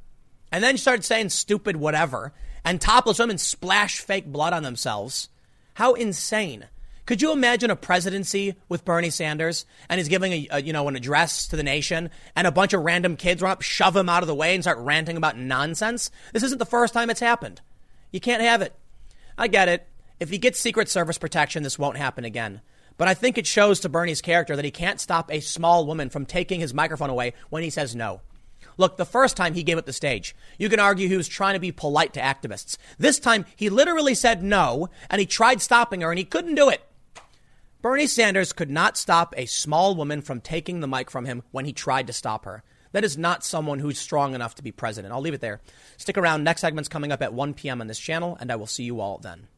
and then started saying stupid whatever and topless women splash fake blood on themselves. How insane. Could you imagine a presidency with Bernie Sanders and he's giving a, a, you know an address to the nation and a bunch of random kids run up, shove him out of the way and start ranting about nonsense? This isn't the first time it's happened. You can't have it. I get it. If he gets Secret Service protection, this won't happen again. But I think it shows to Bernie's character that he can't stop a small woman from taking his microphone away when he says no. Look, the first time he gave up the stage, you can argue he was trying to be polite to activists. This time, he literally said no, and he tried stopping her, and he couldn't do it. Bernie Sanders could not stop a small woman from taking the mic from him when he tried to stop her. That is not someone who's strong enough to be president. I'll leave it there. Stick around. Next segment's coming up at 1 p.m. on this channel, and I will see you all then.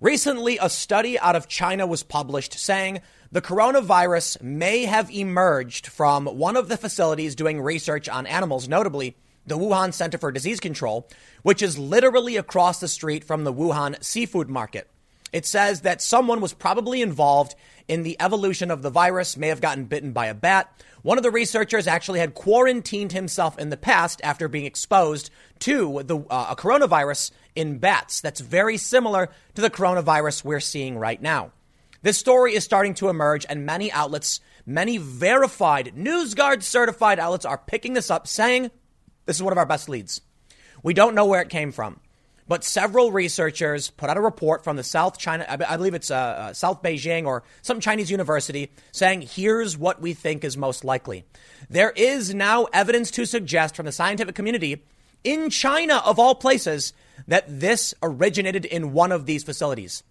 Recently, a study out of China was published saying the coronavirus may have emerged from one of the facilities doing research on animals, notably the Wuhan Center for Disease Control, which is literally across the street from the Wuhan seafood market. It says that someone was probably involved in the evolution of the virus, may have gotten bitten by a bat. One of the researchers actually had quarantined himself in the past after being exposed to the uh, a coronavirus in bats. That's very similar to the coronavirus we're seeing right now. This story is starting to emerge, and many outlets, many verified, NewsGuard certified outlets are picking this up, saying this is one of our best leads. We don't know where it came from, but several researchers put out a report from the South China, I believe it's uh, uh, South Beijing or some Chinese university, saying here's what we think is most likely. There is now evidence to suggest from the scientific community in China, of all places, that this originated in one of these facilities.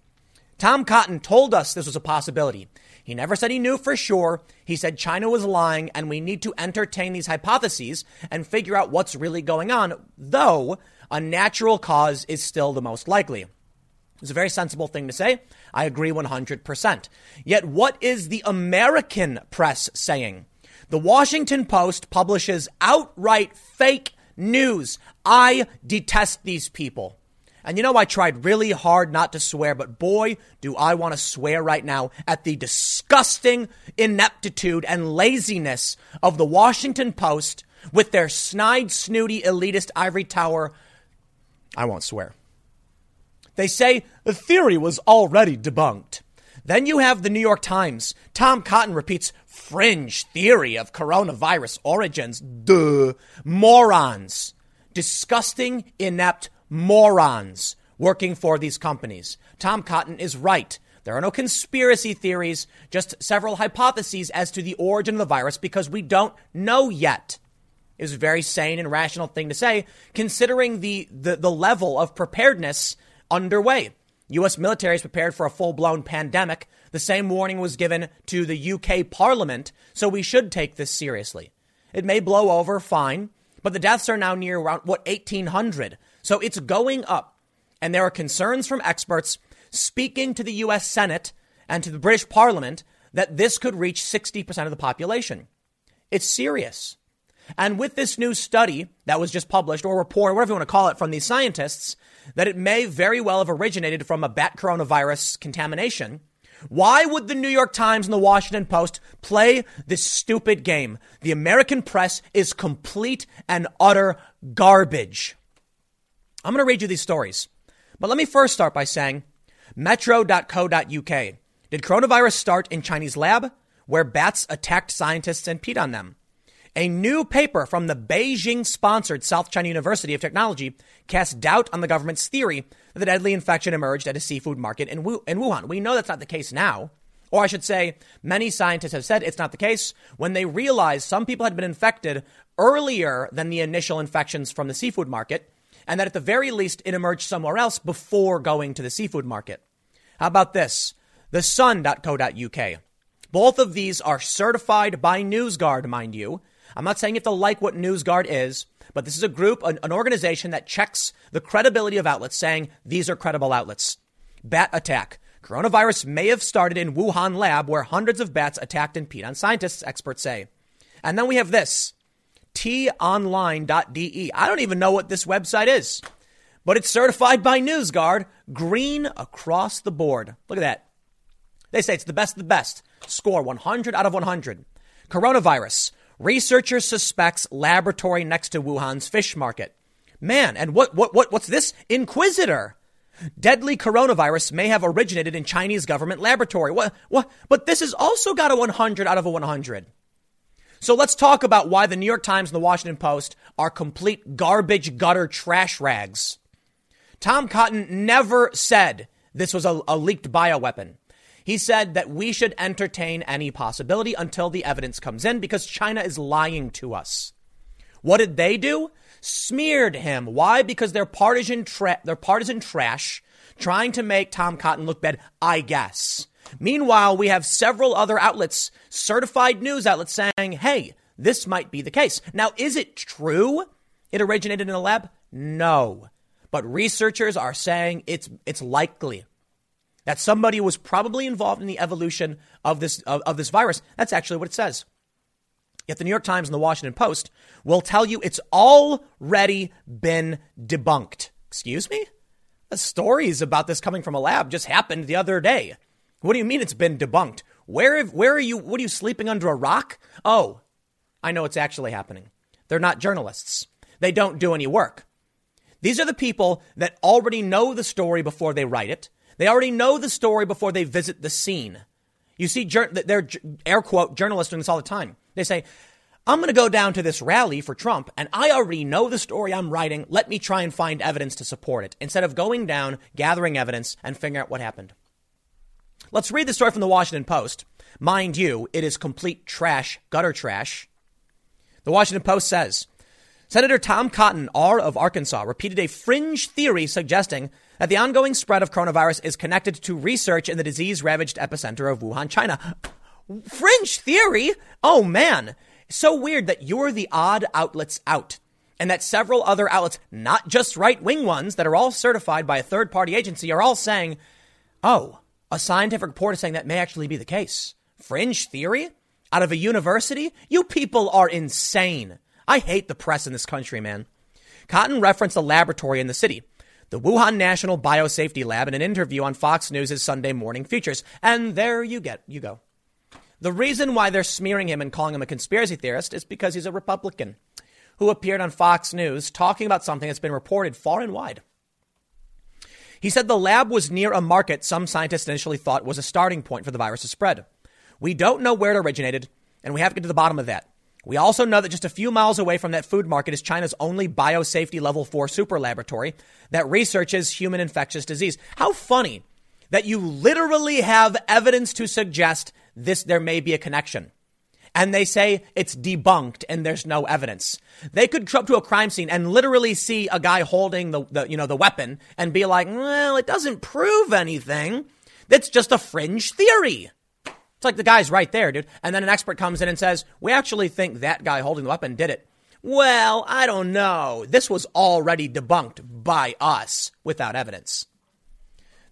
Tom Cotton told us this was a possibility. He never said he knew for sure. He said China was lying and we need to entertain these hypotheses and figure out what's really going on, though a natural cause is still the most likely. It's a very sensible thing to say. I agree 100%. Yet, what is the American press saying? The Washington Post publishes outright fake news. I detest these people. And you know, I tried really hard not to swear, but boy, do I want to swear right now at the disgusting ineptitude and laziness of the Washington Post with their snide, snooty, elitist ivory tower. I won't swear. They say the theory was already debunked. Then you have the New York Times. Tom Cotton repeats fringe theory of coronavirus origins. Duh. Morons. Disgusting, inept morons working for these companies. Tom Cotton is right. There are no conspiracy theories, just several hypotheses as to the origin of the virus because we don't know yet. Was a very sane and rational thing to say, considering the, the, the level of preparedness underway. U.S. military is prepared for a full blown pandemic. The same warning was given to the UK Parliament, so we should take this seriously. It may blow over, fine, but the deaths are now near around, what, 1,800. So it's going up. And there are concerns from experts speaking to the U.S. Senate and to the British Parliament that this could reach 60% of the population. It's serious. And with this new study that was just published, or report, whatever you want to call it, from these scientists, that it may very well have originated from a bat coronavirus contamination. Why would the New York Times and the Washington Post play this stupid game? The American press is complete and utter garbage. I'm going to read you these stories. But let me first start by saying metro.co.uk. Did coronavirus start in Chinese lab where bats attacked scientists and peed on them? A new paper from the Beijing sponsored South China University of Technology cast doubt on the government's theory that the deadly infection emerged at a seafood market in, Wuhan. We know that's not the case now. Or I should say, many scientists have said it's not the case when they realized some people had been infected earlier than the initial infections from the seafood market, and that at the very least it emerged somewhere else before going to the seafood market. How about this? The sun.co.uk. Both of these are certified by NewsGuard, mind you, I'm not saying you have to like what NewsGuard is, but this is a group, an, an organization that checks the credibility of outlets, saying these are credible outlets. Bat attack. Coronavirus may have started in Wuhan lab where hundreds of bats attacked and peed on scientists, experts say. And then we have this tonline.de. I don't even know what this website is, but it's certified by NewsGuard, green across the board. Look at that. They say it's the best of the best. Score 100 out of 100. Coronavirus Researchers suspects laboratory next to Wuhan's fish market. Man, and what, what, what, what's this? Inquisitr. Deadly coronavirus may have originated in Chinese government laboratory. What, what, but this has also got a 100 out of a 100. So let's talk about why the New York Times and the Washington Post are complete garbage gutter trash rags. Tom Cotton never said this was a, a leaked bioweapon. He said that we should entertain any possibility until the evidence comes in because China is lying to us. What did they do? Smeared him. Why? Because they're partisan, tra- they're partisan trash trying to make Tom Cotton look bad, I guess. Meanwhile, we have several other outlets, certified news outlets saying, hey, this might be the case. Now, is it true it originated in a lab? No. But researchers are saying it's, it's likely that somebody was probably involved in the evolution of this, of, of this virus. That's actually what it says. Yet the New York Times and the Washington Post will tell you it's already been debunked. Excuse me? The stories about this coming from a lab just happened the other day. What do you mean it's been debunked? Where, where are you? What are you sleeping under a rock? Oh, I know it's actually happening. They're not journalists. They don't do any work. These are the people that already know the story before they write it. They already know the story before they visit the scene. You see, they're air quote journalists doing this all the time. They say, I'm going to go down to this rally for Trump, and I already know the story I'm writing. Let me try and find evidence to support it instead of going down, gathering evidence, and figuring out what happened. Let's read the story from the Washington Post. Mind you, it is complete trash, gutter trash. The Washington Post says Senator Tom Cotton, R of Arkansas, repeated a fringe theory suggesting that the ongoing spread of coronavirus is connected to research in the disease ravaged epicenter of Wuhan, China. Fringe theory? Oh man. So weird that you're the odd outlets out and that several other outlets, not just right wing ones that are all certified by a third party agency, are all saying, oh, a scientific report is saying that may actually be the case. Fringe theory? Out of a university? You people are insane. I hate the press in this country, man. Cotton referenced a laboratory in the city, the Wuhan National Biosafety Lab, in an interview on Fox News' Sunday Morning Futures. And there you get, you go. The reason why they're smearing him and calling him a conspiracy theorist is because he's a Republican who appeared on Fox News talking about something that's been reported far and wide. He said the lab was near a market some scientists initially thought was a starting point for the virus to spread. We don't know where it originated, and we have to get to the bottom of that. We also know that just a few miles away from that food market is China's only biosafety level 4 super laboratory that researches human infectious disease. How funny that you literally have evidence to suggest this there may be a connection and they say it's debunked and there's no evidence. They could up to a crime scene and literally see a guy holding the, the, you know, the weapon and be like, well, it doesn't prove anything. It's just a fringe theory. It's like the guy's right there, dude. And then an expert comes in and says, we actually think that guy holding the weapon did it. Well, I don't know. This was already debunked by us without evidence.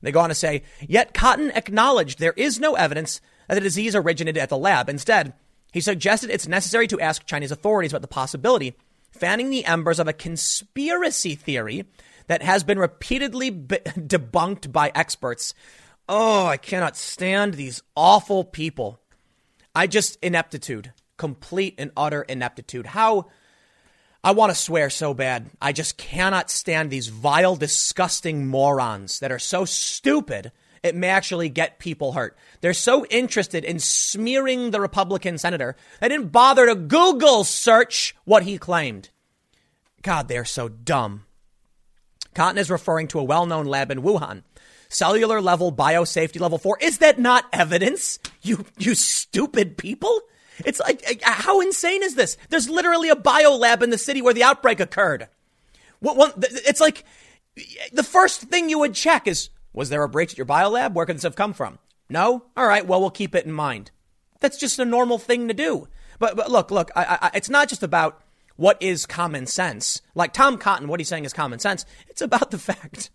They go on to say, yet Cotton acknowledged there is no evidence that the disease originated at the lab. Instead, he suggested it's necessary to ask Chinese authorities about the possibility, fanning the embers of a conspiracy theory that has been repeatedly b- debunked by experts. Oh, I cannot stand these awful people. I just ineptitude, complete and utter ineptitude. How I want to swear so bad. I just cannot stand these vile, disgusting morons that are so stupid it may actually get people hurt. They're so interested in smearing the Republican senator, they didn't bother to Google search what he claimed. God, they're so dumb. Cotton is referring to a well known lab in Wuhan. Cellular level biosafety level four. Is that not evidence? You, you stupid people? It's like, uh, uh, how insane is this? There's literally a bio lab in the city where the outbreak occurred. What, it's like the first thing you would check is was there a breach at your biolab? Where could this have come from? No? All right, well, we'll keep it in mind. That's just a normal thing to do. But, but look, look, I, I, it's not just about what is common sense. Like Tom Cotton, what he's saying is common sense. It's about the fact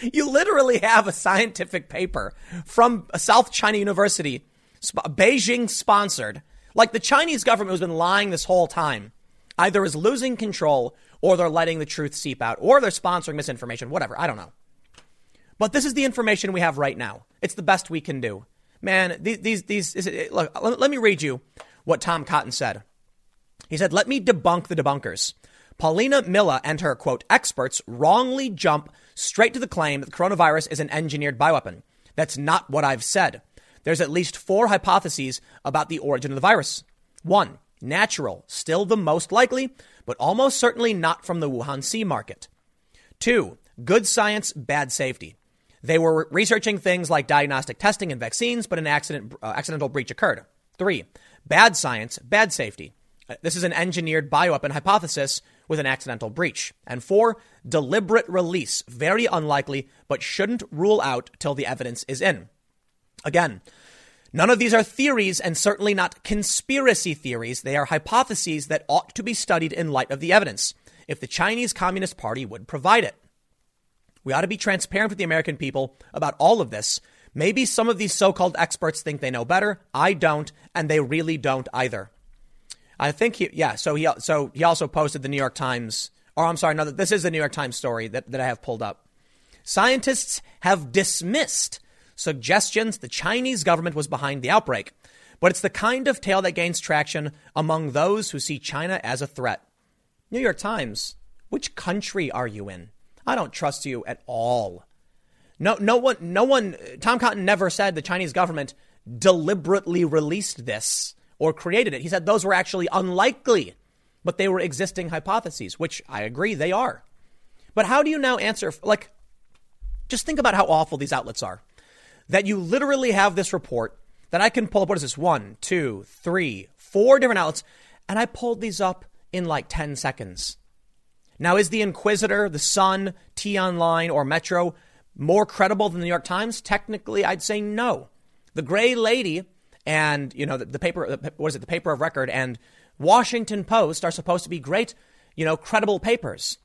you literally have a scientific paper from South China University, Beijing sponsored. Like the Chinese government has been lying this whole time. Either is losing control or they're letting the truth seep out or they're sponsoring misinformation, whatever. I don't know. But this is the information we have right now. It's the best we can do. Man, these, these, these look, let me read you what Tom Cotton said. He said, Let me debunk the debunkers. Paulina Milla and her, quote, experts wrongly jump straight to the claim that the coronavirus is an engineered bioweapon. That's not what I've said. There's at least four hypotheses about the origin of the virus. One, natural, still the most likely, but almost certainly not from the Wuhan sea market. Two, good science, bad safety. They were researching things like diagnostic testing and vaccines, but an accident, uh, accidental breach occurred. Three, bad science, bad safety. Uh, this is an engineered bioweapon hypothesis with an accidental breach. And four, deliberate release. Very unlikely, but shouldn't rule out till the evidence is in. Again, none of these are theories and certainly not conspiracy theories. They are hypotheses that ought to be studied in light of the evidence, if the Chinese Communist Party would provide it. We ought to be transparent with the American people about all of this. Maybe some of these so called experts think they know better. I don't, and they really don't either. I think he, yeah. So he, so he also posted the New York Times, or I'm sorry, no, this is the New York Times story that, that I have pulled up. Scientists have dismissed suggestions the Chinese government was behind the outbreak, but it's the kind of tale that gains traction among those who see China as a threat. New York Times, which country are you in? I don't trust you at all. No, no one, no one, Tom Cotton never said the Chinese government deliberately released this or created it. He said those were actually unlikely, but they were existing hypotheses, which I agree they are. But how do you now answer? Like, just think about how awful these outlets are. That you literally have this report that I can pull up. What is this? One, two, three, four different outlets. And I pulled these up in like 10 seconds. Now, is the Inquisitr, the Sun, T Online, or Metro more credible than the New York Times? Technically, I'd say no. The Gray Lady and you know the, the paper what is it the paper of record and Washington Post are supposed to be great you know credible papers.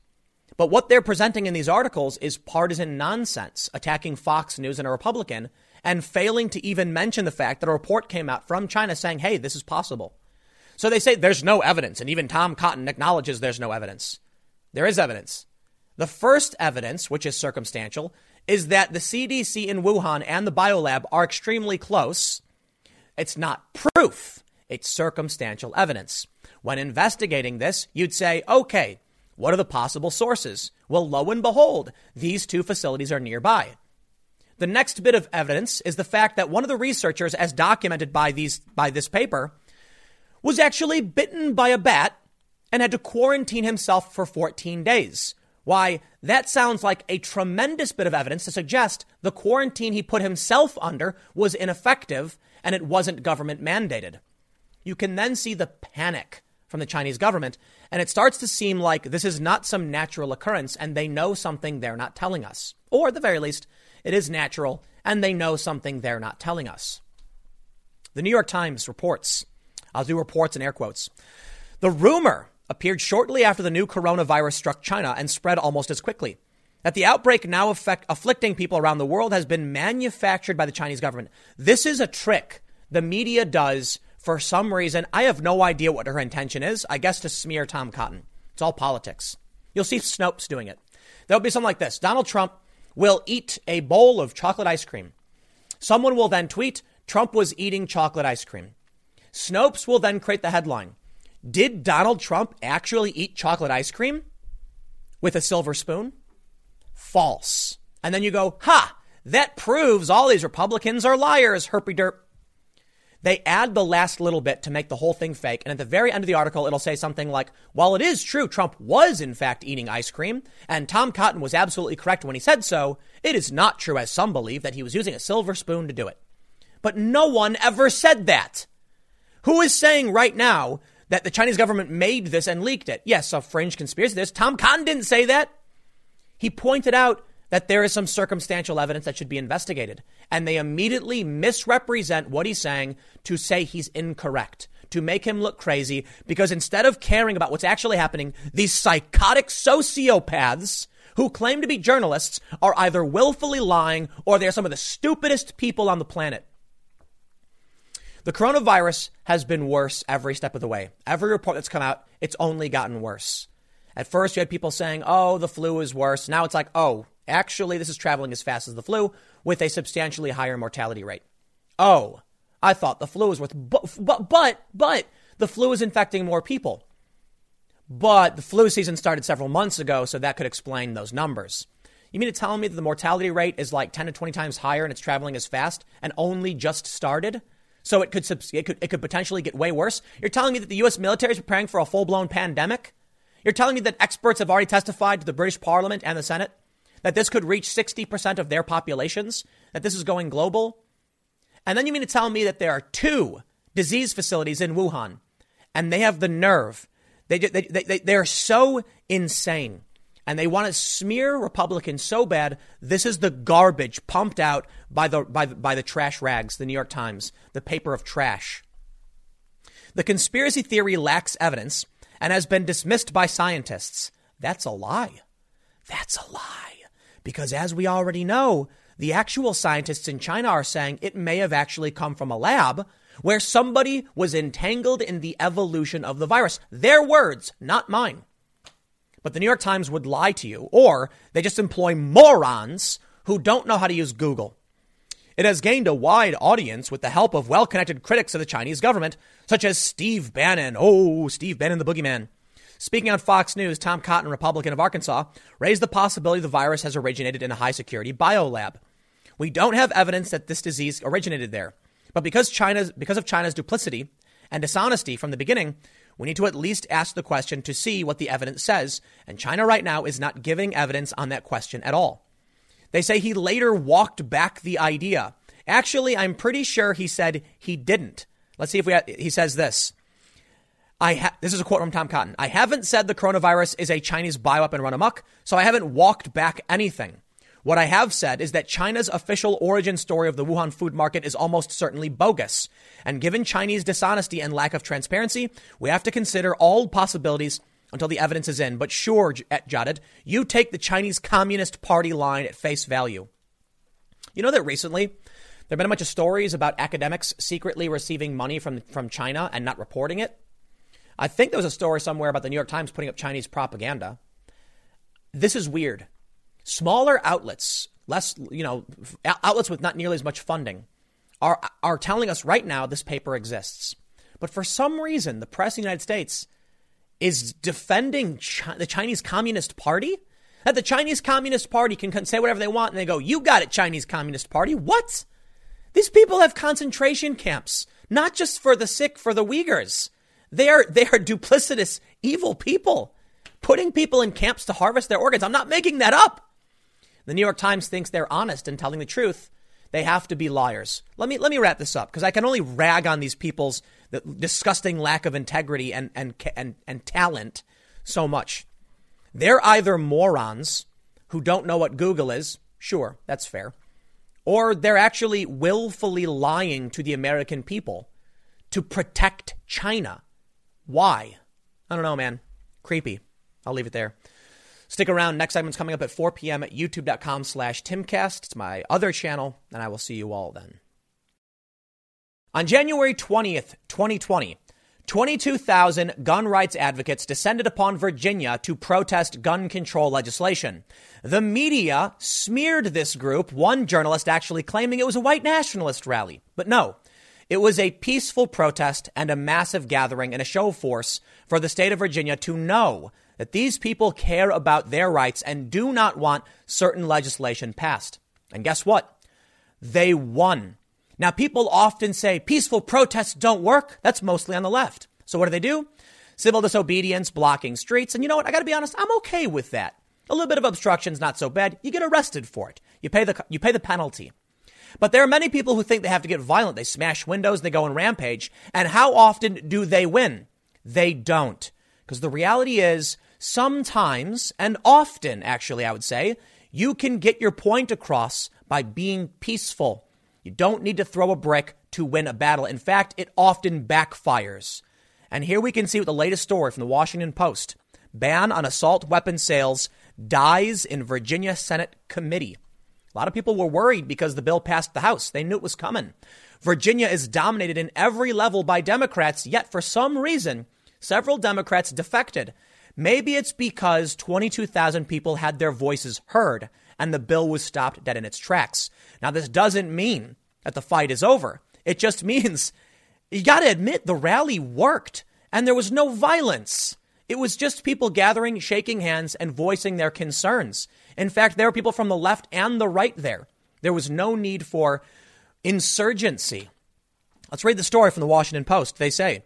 But what they're presenting in these articles is partisan nonsense attacking Fox News and a Republican and failing to even mention the fact that a report came out from China saying hey this is possible. So they say there's no evidence and even Tom Cotton acknowledges there's no evidence. There is evidence. The first evidence which is circumstantial is that the CDC in Wuhan and the biolab are extremely close it's not proof, it's circumstantial evidence. When investigating this, you'd say, okay, what are the possible sources? Well, lo and behold, these two facilities are nearby. The next bit of evidence is the fact that one of the researchers, as documented by, these, by this paper, was actually bitten by a bat and had to quarantine himself for 14 days. Why, that sounds like a tremendous bit of evidence to suggest the quarantine he put himself under was ineffective and it wasn't government mandated. You can then see the panic from the Chinese government, and it starts to seem like this is not some natural occurrence and they know something they're not telling us. Or at the very least, it is natural and they know something they're not telling us. The New York Times reports, I'll do reports in air quotes. The rumor appeared shortly after the new coronavirus struck China and spread almost as quickly that the outbreak now affect, afflicting people around the world has been manufactured by the Chinese government. This is a trick the media does for some reason. I have no idea what her intention is. I guess to smear Tom Cotton. It's all politics. You'll see Snopes doing it. There'll be something like this Donald Trump will eat a bowl of chocolate ice cream. Someone will then tweet, Trump was eating chocolate ice cream. Snopes will then create the headline Did Donald Trump actually eat chocolate ice cream with a silver spoon? False. And then you go, ha, that proves all these Republicans are liars, herpy derp. They add the last little bit to make the whole thing fake. And at the very end of the article, it'll say something like, while it is true Trump was in fact eating ice cream, and Tom Cotton was absolutely correct when he said so, it is not true, as some believe, that he was using a silver spoon to do it. But no one ever said that. Who is saying right now that the Chinese government made this and leaked it? Yes, a fringe conspiracy. This Tom Cotton didn't say that. He pointed out that there is some circumstantial evidence that should be investigated. And they immediately misrepresent what he's saying to say he's incorrect, to make him look crazy, because instead of caring about what's actually happening, these psychotic sociopaths who claim to be journalists are either willfully lying or they're some of the stupidest people on the planet. The coronavirus has been worse every step of the way. Every report that's come out, it's only gotten worse. At first, you had people saying, oh, the flu is worse. Now it's like, oh, actually, this is traveling as fast as the flu with a substantially higher mortality rate. Oh, I thought the flu was worse. But, but, but, but the flu is infecting more people. But the flu season started several months ago, so that could explain those numbers. You mean to tell me that the mortality rate is like 10 to 20 times higher and it's traveling as fast and only just started? So it could, it could, it could potentially get way worse? You're telling me that the U.S. military is preparing for a full blown pandemic? You're telling me that experts have already testified to the British Parliament and the Senate that this could reach 60% of their populations? That this is going global? And then you mean to tell me that there are two disease facilities in Wuhan and they have the nerve. They, they, they, they're so insane and they want to smear Republicans so bad. This is the garbage pumped out by the, by the, by the trash rags, the New York Times, the paper of trash. The conspiracy theory lacks evidence and has been dismissed by scientists. That's a lie. That's a lie. Because as we already know, the actual scientists in China are saying it may have actually come from a lab where somebody was entangled in the evolution of the virus. Their words, not mine. But the New York Times would lie to you, or they just employ morons who don't know how to use Google. It has gained a wide audience with the help of well connected critics of the Chinese government, such as Steve Bannon. Oh, Steve Bannon, the boogeyman. Speaking on Fox News, Tom Cotton, Republican of Arkansas, raised the possibility the virus has originated in a high security biolab. We don't have evidence that this disease originated there. But because China's because of China's duplicity and dishonesty from the beginning, we need to at least ask the question to see what the evidence says, and China right now is not giving evidence on that question at all. They say he later walked back the idea. Actually, I'm pretty sure he said he didn't. Let's see if we ha- he says this. I ha- this is a quote from Tom Cotton. I haven't said the coronavirus is a Chinese bioweapon run amok, so I haven't walked back anything. What I have said is that China's official origin story of the Wuhan food market is almost certainly bogus. And given Chinese dishonesty and lack of transparency, we have to consider all possibilities until the evidence is in. But sure, eh, Jadid, you take the Chinese Communist Party line at face value. You know that recently there have been a bunch of stories about academics secretly receiving money from, from China and not reporting it. I think there was a story somewhere about the New York Times putting up Chinese propaganda. This is weird. Smaller outlets, less, you know, outlets with not nearly as much funding, are, are telling us right now this paper exists. But for some reason, the press in the United States is defending Chi- the Chinese Communist Party. That the Chinese Communist Party can say whatever they want and they go, You got it, Chinese Communist Party. What? These people have concentration camps, not just for the sick, for the Uyghurs. They are, they are duplicitous, evil people, putting people in camps to harvest their organs. I'm not making that up. The New York Times thinks they're honest and telling the truth. They have to be liars. Let me let me wrap this up because I can only rag on these people's the disgusting lack of integrity and and and, and talent so much. They're either morons who don't know what Google is. Sure, that's fair. Or they're actually willfully lying to the American people to protect China. Why? I don't know, man. Creepy. I'll leave it there. Stick around. Next segment's coming up at 4 p.m. at youtube.com slash timcast. It's my other channel, and I will see you all then. On January 20th, 2020, 22,000 gun rights advocates descended upon Virginia to protest gun control legislation. The media smeared this group, one journalist actually claiming it was a white nationalist rally. But no, it was a peaceful protest and a massive gathering and a show of force for the state of Virginia to know that these people care about their rights and do not want certain legislation passed. And guess what? They won. Now, people often say peaceful protests don't work. That's mostly on the left. So what do they do? Civil disobedience, blocking streets. And you know what? I got to be honest. I'm okay with that. A little bit of obstruction is not so bad. You get arrested for it. You pay the, you pay the penalty. But there are many people who think they have to get violent. They smash windows, they go on rampage. And how often do they win? They don't. Because the reality is sometimes, and often, actually, I would say, you can get your point across by being peaceful. You don't need to throw a brick to win a battle. In fact, it often backfires. And here we can see with the latest story from the Washington Post ban on assault weapon sales dies in Virginia Senate committee. A lot of people were worried because the bill passed the House. They knew it was coming. Virginia is dominated in every level by Democrats, yet for some reason, several Democrats defected Maybe it's because 22,000 people had their voices heard and the bill was stopped dead in its tracks. Now, this doesn't mean that the fight is over. It just means you got to admit the rally worked and there was no violence. It was just people gathering, shaking hands, and voicing their concerns. In fact, there were people from the left and the right there. There was no need for insurgency. Let's read the story from the Washington Post. They say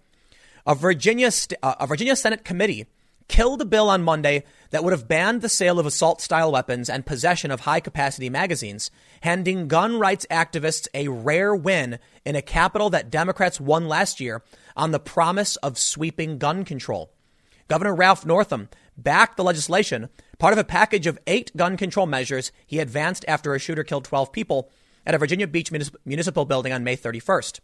a Virginia, st- uh, a Virginia Senate committee killed a bill on Monday that would have banned the sale of assault style weapons and possession of high capacity magazines, handing gun rights activists a rare win in a capital that Democrats won last year on the promise of sweeping gun control. Governor Ralph Northam backed the legislation, part of a package of eight gun control measures he advanced after a shooter killed 12 people at a Virginia Beach municipal building on May 31st.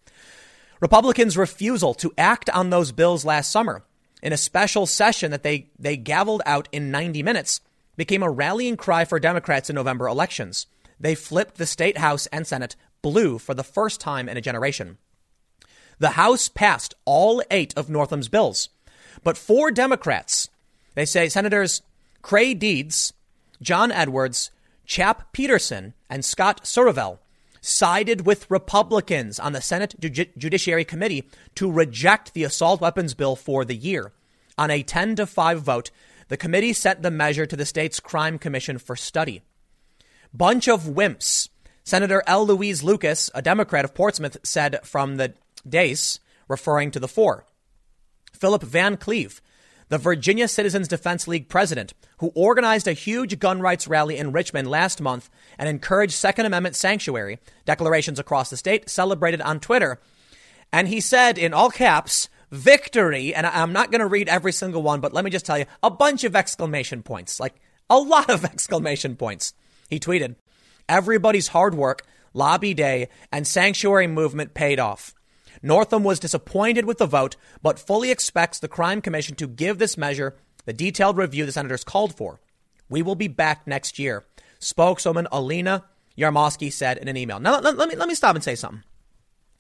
Republicans' refusal to act on those bills last summer in a special session that they, they gavelled out in 90 minutes became a rallying cry for Democrats in November elections. They flipped the state House and Senate blue for the first time in a generation. The House passed all eight of Northam's bills, but four Democrats, they say Senators Creigh Deeds, John Edwards, Chap Petersen, and Scott Surovell, sided with Republicans on the Senate Judiciary Committee to reject the assault weapons bill for the year. On a 10 to 5 vote, the committee sent the measure to the state's crime commission for study. Bunch of wimps. Senator L. Louise Lucas, a Democrat of Portsmouth, said from the dais, referring to the four. Philip Van Cleave, the Virginia Citizens Defense League president, who organized a huge gun rights rally in Richmond last month and encouraged Second Amendment sanctuary declarations across the state, celebrated on Twitter. And he said in all caps, victory. And I'm not going to read every single one, but let me just tell you a bunch of exclamation points, like a lot of exclamation points. He tweeted, Everybody's hard work, lobby day, and sanctuary movement paid off. Northam was disappointed with the vote, but fully expects the Crime Commission to give this measure the detailed review the senators called for. We will be back next year, spokeswoman Alena Yarmosky said in an email. Now, let, let, me, let me stop and say something.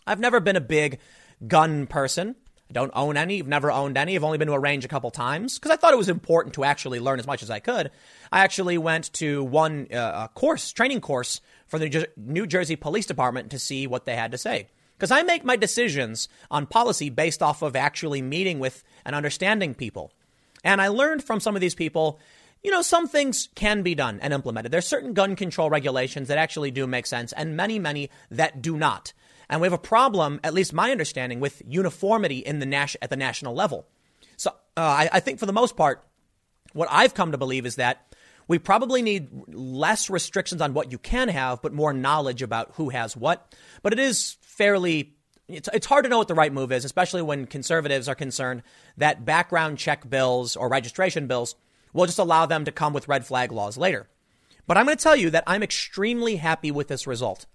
I've never been a big gun person. I don't own any. I've never owned any. I've only been to a range a couple times because I thought it was important to actually learn as much as I could. I actually went to one uh, course, training course for the New Jersey Police Department to see what they had to say. Because I make my decisions on policy based off of actually meeting with and understanding people. And I learned from some of these people, you know, some things can be done and implemented. There's certain gun control regulations that actually do make sense, and many, many that do not. And we have a problem, at least my understanding, with uniformity in the nas- at the national level. So uh, I, I think for the most part, what I've come to believe is that we probably need less restrictions on what you can have, but more knowledge about who has what. But it is fairly it's, it's hard to know what the right move is, especially when conservatives are concerned that background check bills or registration bills will just allow them to come with red flag laws later. But I'm going to tell you that I'm extremely happy with this result.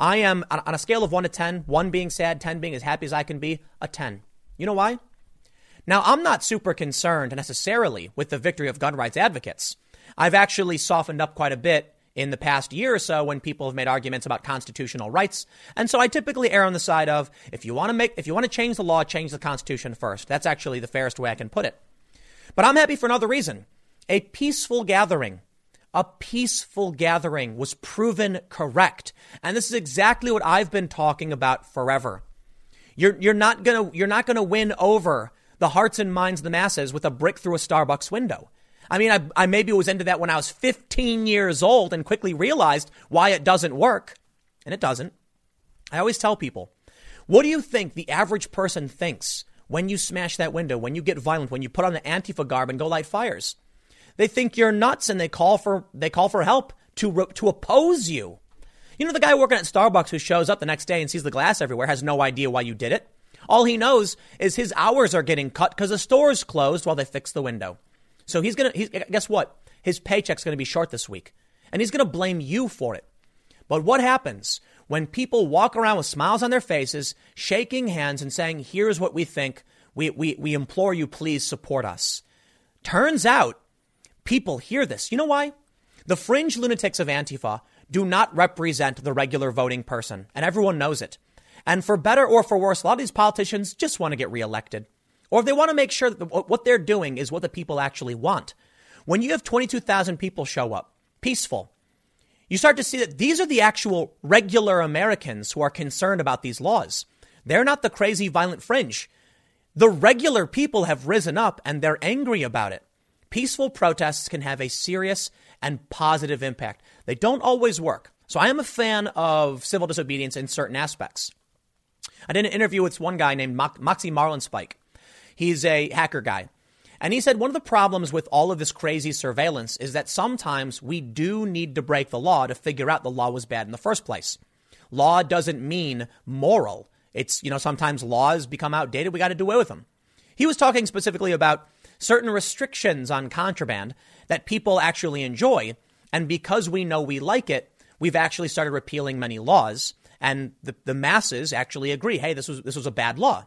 I am, on a scale of 1 to 10, 1 being sad, 10 being as happy as I can be, a 10. You know why? Now, I'm not super concerned necessarily with the victory of gun rights advocates. I've actually softened up quite a bit in the past year or so when people have made arguments about constitutional rights. And so I typically err on the side of if you want to make if you want to change the law, change the constitution first. That's actually the fairest way I can put it. But I'm happy for another reason. A peaceful gathering a peaceful gathering was proven correct. And this is exactly what I've been talking about forever. You're, you're not gonna, you're not gonna win over the hearts and minds of the masses with a brick through a Starbucks window. I mean, I, I maybe was into that when I was 15 years old and quickly realized why it doesn't work. And it doesn't. I always tell people, what do you think the average person thinks when you smash that window, when you get violent, when you put on the Antifa garb and go light fires? They think you're nuts and they call for, they call for help to, to oppose you. You know, the guy working at Starbucks who shows up the next day and sees the glass everywhere has no idea why you did it. All he knows is his hours are getting cut because the store's closed while they fix the window. So he's going to, guess what? His paycheck's going to be short this week. And he's going to blame you for it. But what happens when people walk around with smiles on their faces, shaking hands and saying, here's what we think. We, we, we implore you, please support us. Turns out people hear this. You know why? The fringe lunatics of Antifa do not represent the regular voting person, and everyone knows it. And for better or for worse, a lot of these politicians just want to get reelected. Or if they want to make sure that what they're doing is what the people actually want. When you have 22,000 people show up, peaceful, you start to see that these are the actual regular Americans who are concerned about these laws. They're not the crazy violent fringe. The regular people have risen up and they're angry about it. Peaceful protests can have a serious and positive impact. They don't always work. So I am a fan of civil disobedience in certain aspects. I did an interview with one guy named Moxie Marlinspike. He's a hacker guy. And he said one of the problems with all of this crazy surveillance is that sometimes we do need to break the law to figure out the law was bad in the first place. Law doesn't mean moral. It's, you know, sometimes laws become outdated. We got to do away with them. He was talking specifically about certain restrictions on contraband that people actually enjoy. And because we know we like it, we've actually started repealing many laws. And the, the masses actually agree hey, this was, this was a bad law.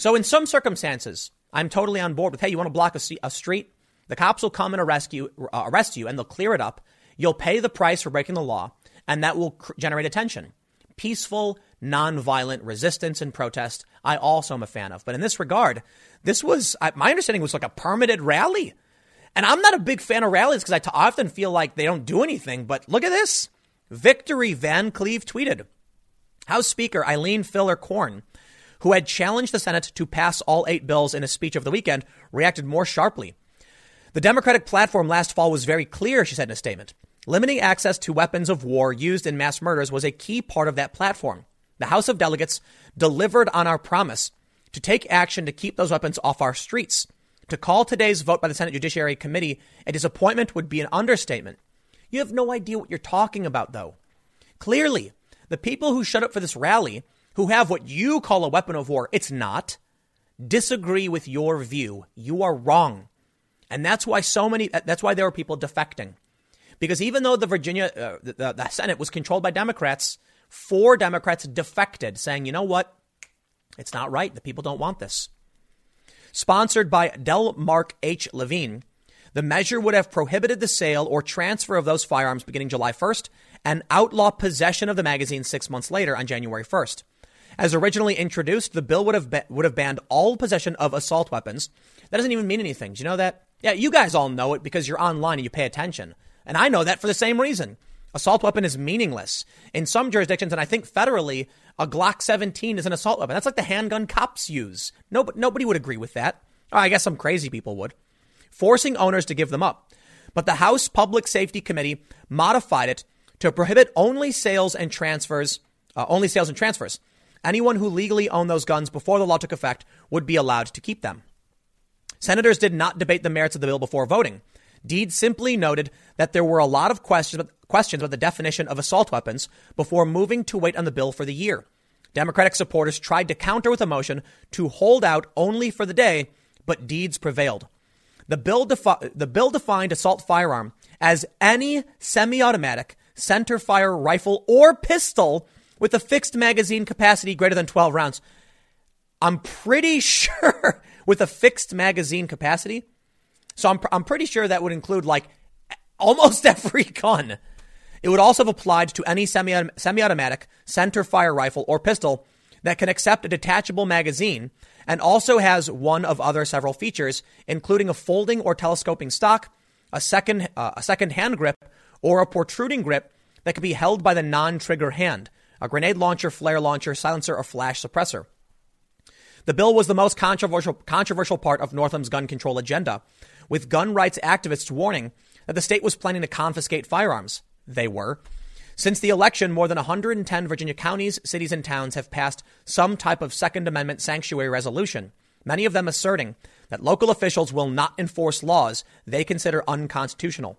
So in some circumstances, I'm totally on board with hey, you want to block a, a street? The cops will come and arrest you, uh, arrest you, and they'll clear it up. You'll pay the price for breaking the law, and that will cr- generate attention. Peaceful, nonviolent resistance and protest, I also am a fan of. But in this regard, this was, my understanding was like a permitted rally. And I'm not a big fan of rallies because I t- often feel like they don't do anything. But look at this. Victory Van Cleave tweeted House Speaker Eileen Filler Corn, who had challenged the Senate to pass all eight bills in a speech over the weekend, reacted more sharply. The Democratic platform last fall was very clear, she said in a statement. Limiting access to weapons of war used in mass murders was a key part of that platform. The House of Delegates delivered on our promise to take action to keep those weapons off our streets. To call today's vote by the Senate Judiciary Committee a disappointment would be an understatement. You have no idea what you're talking about, though. Clearly, the people who showed up for this rally, who have what you call a weapon of war, it's not, disagree with your view. You are wrong. And that's why so many, that's why there were people defecting. Because even though the Virginia, uh, the, the Senate was controlled by Democrats, four Democrats defected, saying, you know what? It's not right. The people don't want this. Sponsored by Del. Mark H. Levine, the measure would have prohibited the sale or transfer of those firearms beginning July 1st and outlaw possession of the magazine six months later on January 1st. As originally introduced, the bill would have, be- would have banned all possession of assault weapons. That doesn't even mean anything. Do you know that? Yeah, you guys all know it because you're online and you pay attention. And I know that for the same reason. Assault weapon is meaningless. In some jurisdictions, and I think federally, a Glock 17 is an assault weapon. That's like the handgun cops use. Nobody, nobody would agree with that. Oh, I guess some crazy people would. Forcing owners to give them up. But the House Public Safety Committee modified it to prohibit only sales and transfers, uh, only sales and transfers. Anyone who legally owned those guns before the law took effect would be allowed to keep them. Senators did not debate the merits of the bill before voting. Deed simply noted that there were a lot of questions, about the definition of assault weapons before moving to wait on the bill for the year. Democratic supporters tried to counter with a motion to hold out only for the day, but Deeds prevailed. The bill, defi- the bill defined assault firearm as any semi automatic, center fire rifle or pistol with a fixed magazine capacity greater than 12 rounds. I'm pretty sure with a fixed magazine capacity, so I'm, I'm pretty sure that would include like almost every gun. It would also have applied to any semi automatic, center fire rifle, or pistol that can accept a detachable magazine and also has one of other several features, including a folding or telescoping stock, a second, uh, a second hand grip, or a protruding grip that can be held by the non trigger hand, a grenade launcher, flare launcher, silencer, or flash suppressor. The bill was the most controversial, controversial part of Northam's gun control agenda, with gun rights activists warning that the state was planning to confiscate firearms. They were. Since the election, more than 110 Virginia counties, cities, and towns have passed some type of Second Amendment sanctuary resolution, many of them asserting that local officials will not enforce laws they consider unconstitutional.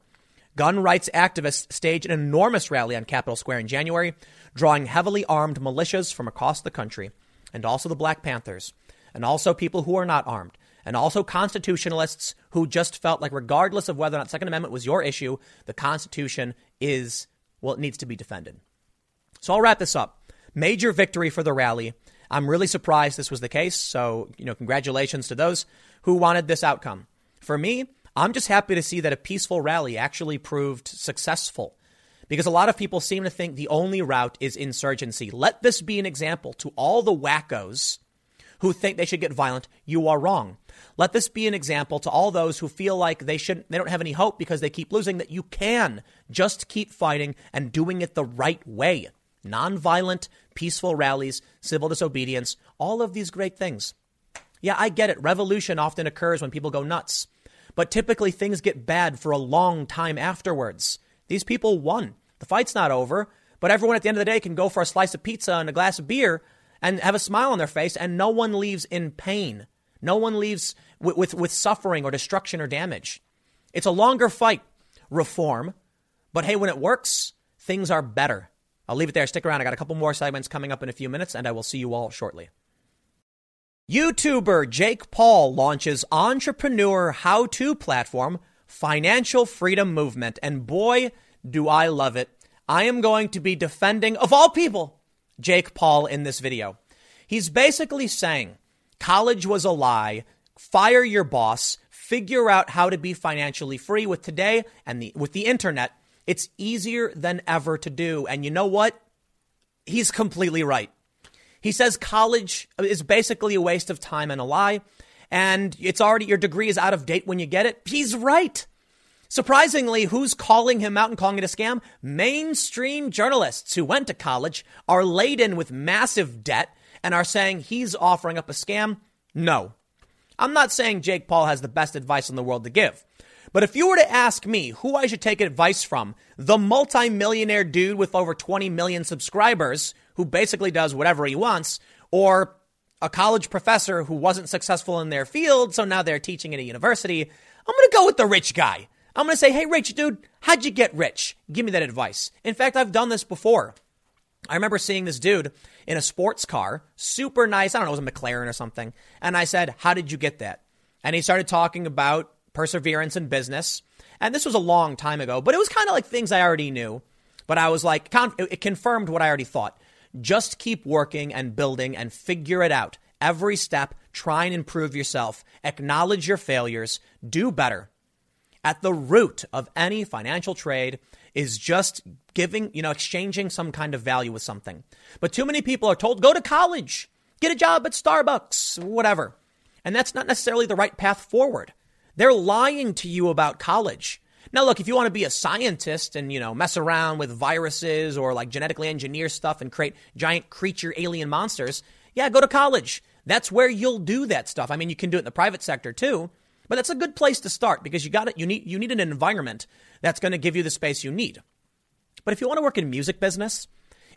Gun rights activists staged an enormous rally on Capitol Square in January, drawing heavily armed militias from across the country, and also the Black Panthers, and also people who are not armed, and also constitutionalists who just felt like, regardless of whether or not Second Amendment was your issue, the Constitution is, well, it needs to be defended. So I'll wrap this up. Major victory for the rally. I'm really surprised this was the case. So, you know, congratulations to those who wanted this outcome. For me, I'm just happy to see that a peaceful rally actually proved successful because a lot of people seem to think the only route is insurgency. Let this be an example to all the wackos who think they should get violent. You are wrong. Let this be an example to all those who feel like they shouldn't, they don't have any hope because they keep losing that you can just keep fighting and doing it the right way. Nonviolent, peaceful rallies, civil disobedience, all of these great things. Yeah, I get it. Revolution often occurs when people go nuts. But typically things get bad for a long time afterwards. These people won. The fight's not over, but everyone at the end of the day can go for a slice of pizza and a glass of beer and have a smile on their face, and no one leaves in pain. No one leaves with, with, with suffering or destruction or damage. It's a longer fight, reform, but hey, when it works, things are better. I'll leave it there. Stick around. I got a couple more segments coming up in a few minutes, and I will see you all shortly. YouTuber Jake Paul launches entrepreneur how to platform Financial Freedom Movement. And boy, do I love it. I am going to be defending, of all people, Jake Paul in this video. He's basically saying college was a lie, fire your boss, figure out how to be financially free with today and the, with the internet. It's easier than ever to do. And you know what? He's completely right. He says college is basically a waste of time and a lie, and it's already, your degree is out of date when you get it. He's right. Surprisingly, who's calling him out and calling it a scam? Mainstream journalists who went to college are laden with massive debt and are saying he's offering up a scam. No. I'm not saying Jake Paul has the best advice in the world to give. But if you were to ask me who I should take advice from, the multimillionaire dude with over 20 million subscribers who basically does whatever he wants, or a college professor who wasn't successful in their field, so now they're teaching at a university. I'm going to go with the rich guy. I'm going to say, hey, rich dude, how'd you get rich? Give me that advice. In fact, I've done this before. I remember seeing this dude in a sports car, super nice. I don't know, it was a McLaren or something. And I said, How did you get that? And he started talking about perseverance in business. And this was a long time ago, but it was kind of like things I already knew. But I was like, it confirmed what I already thought. Just keep working and building and figure it out. Every step, try and improve yourself. Acknowledge your failures. Do better. At the root of any financial trade is just giving, you know, exchanging some kind of value with something. But too many people are told, go to college, get a job at Starbucks, whatever. And that's not necessarily the right path forward. They're lying to you about college. Now, look, if you want to be a scientist and, you know, mess around with viruses or like genetically engineer stuff and create giant creature alien monsters, yeah, go to college. That's where you'll do that stuff. I mean, you can do it in the private sector too, but that's a good place to start because you got it. You need, you need an environment that's going to give you the space you need. But if you want to work in music business,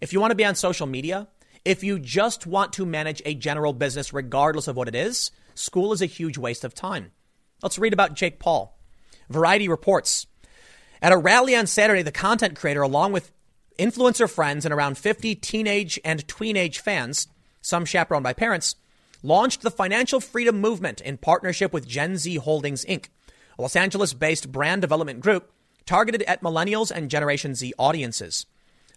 if you want to be on social media, if you just want to manage a general business, regardless of what it is, school is a huge waste of time. Let's read about Jake Paul. Variety reports at a rally on Saturday, the content creator, along with influencer friends and around 50 teenage and tweenage fans, some chaperoned by parents, launched the Financial Freedom Movement in partnership with Gen Z Holdings Inc., a Los Angeles based brand development group targeted at millennials and Generation Z audiences.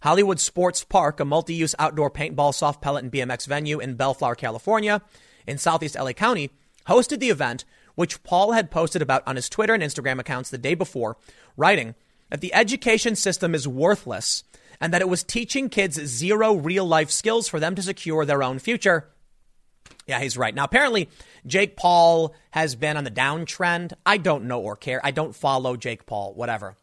Hollywood Sports Park, a multi use outdoor paintball, soft pellet, and BMX venue in Bellflower, California, in southeast LA County, hosted the event which Paul had posted about on his Twitter and Instagram accounts the day before, writing that the education system is worthless and that it was teaching kids zero real life skills for them to secure their own future. Yeah, he's right. Now, apparently, Jake Paul has been on the downtrend. I don't know or care. I don't follow Jake Paul, whatever.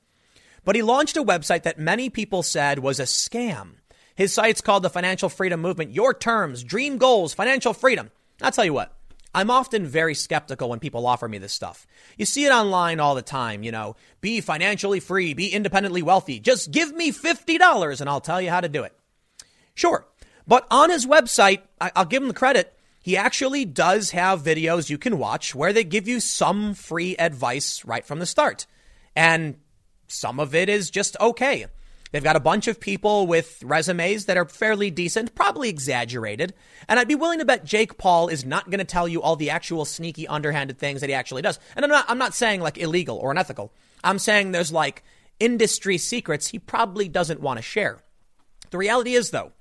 But he launched a website that many people said was a scam. His site's called the Financial Freedom Movement. Your terms, dream goals, financial freedom. I'll tell you what, I'm often very skeptical when people offer me this stuff. You see it online all the time, you know, be financially free, be independently wealthy. Just give me $50 and I'll tell you how to do it. Sure. But on his website, I'll give him the credit. He actually does have videos you can watch where they give you some free advice right from the start. And some of it is just okay. They've got a bunch of people with resumes that are fairly decent, probably exaggerated. And I'd be willing to bet Jake Paul is not going to tell you all the actual sneaky, underhanded things that he actually does. And I'm not, I'm not saying like illegal or unethical. I'm saying there's like industry secrets he probably doesn't want to share. The reality is, though,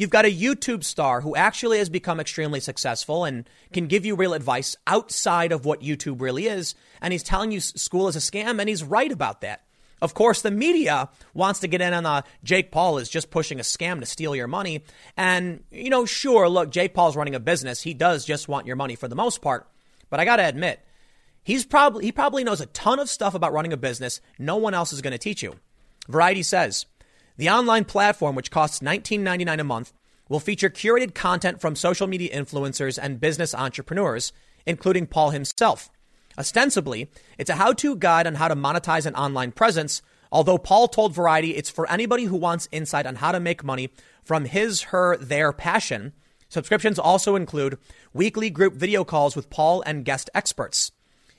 You've got a YouTube star who actually has become extremely successful and can give you real advice outside of what YouTube really is. And he's telling you school is a scam, and he's right about that. Of course, the media wants to get in on the Jake Paul is just pushing a scam to steal your money. And, you know, sure, look, Jake Paul's running a business. He does just want your money for the most part. But I got to admit, he's probably, he probably knows a ton of stuff about running a business no one else is going to teach you. Variety says, the online platform, which costs $19.99 a month, will feature curated content from social media influencers and business entrepreneurs, including Paul himself. Ostensibly, it's a how to guide on how to monetize an online presence, although Paul told Variety it's for anybody who wants insight on how to make money from his, her, their passion. Subscriptions also include weekly group video calls with Paul and guest experts.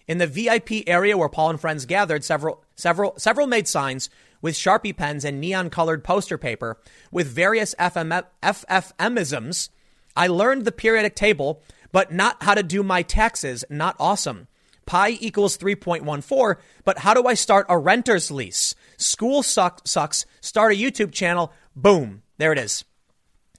In the VIP area where Paul and friends gathered, several, several, several made signs with Sharpie pens and neon colored poster paper with various FM, FFMisms. I learned the periodic table, but not how to do my taxes. Not awesome. Pi equals 3.14, but how do I start a renter's lease? School suck, sucks. Start a YouTube channel. Boom. There it is.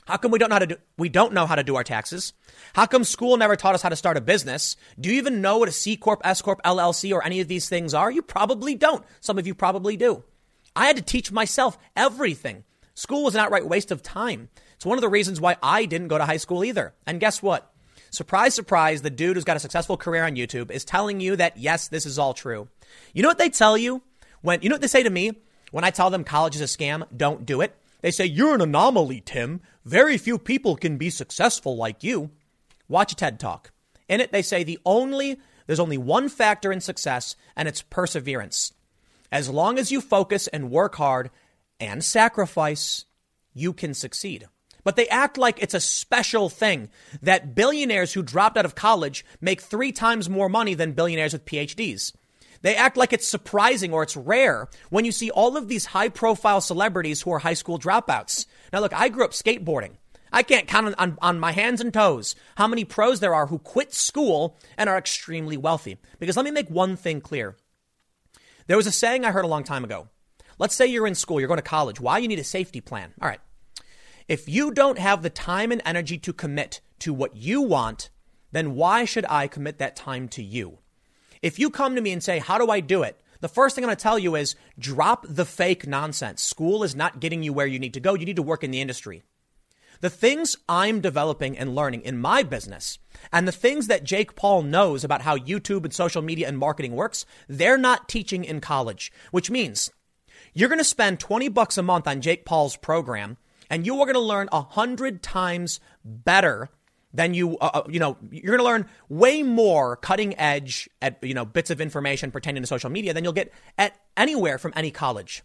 How come we don't know how to do, we don't know how to do our taxes? How come school never taught us how to start a business? Do you even know what a C Corp, S Corp, LLC, or any of these things are? You probably don't. Some of you probably do. I had to teach myself everything. School was an outright waste of time. It's one of the reasons why I didn't go to high school either. And guess what? Surprise, surprise, the dude who's got a successful career on YouTube is telling you that yes, this is all true. You know what they tell you when, you know what they say to me when I tell them college is a scam? Don't do it. They say, you're an anomaly, Tim. Very few people can be successful like you. Watch a TED talk. In it, they say the only, there's only one factor in success, and it's perseverance. As long as you focus and work hard and sacrifice, you can succeed. But they act like it's a special thing that billionaires who dropped out of college make three times more money than billionaires with PhDs. They act like it's surprising or it's rare when you see all of these high profile celebrities who are high school dropouts. Now, look, I grew up skateboarding. I can't count on, on, on, my hands and toes how many pros there are who quit school and are extremely wealthy. Because let me make one thing clear there was a saying I heard a long time ago. Let's say you're in school, you're going to college. Why? You need a safety plan. All right. If you don't have the time and energy to commit to what you want, then why should I commit that time to you? If you come to me and say, How do I do it? The first thing I'm going to tell you is drop the fake nonsense. School is not getting you where you need to go. You need to work in the industry. The things I'm developing and learning in my business and the things that Jake Paul knows about how YouTube and social media and marketing works, they're not teaching in college, which means you're going to spend 20 bucks a month on Jake Paul's program and you are going to learn a hundred times better than you, uh, uh you know, you're going to learn way more cutting edge at, you know, bits of information pertaining to social media than you'll get at anywhere from any college.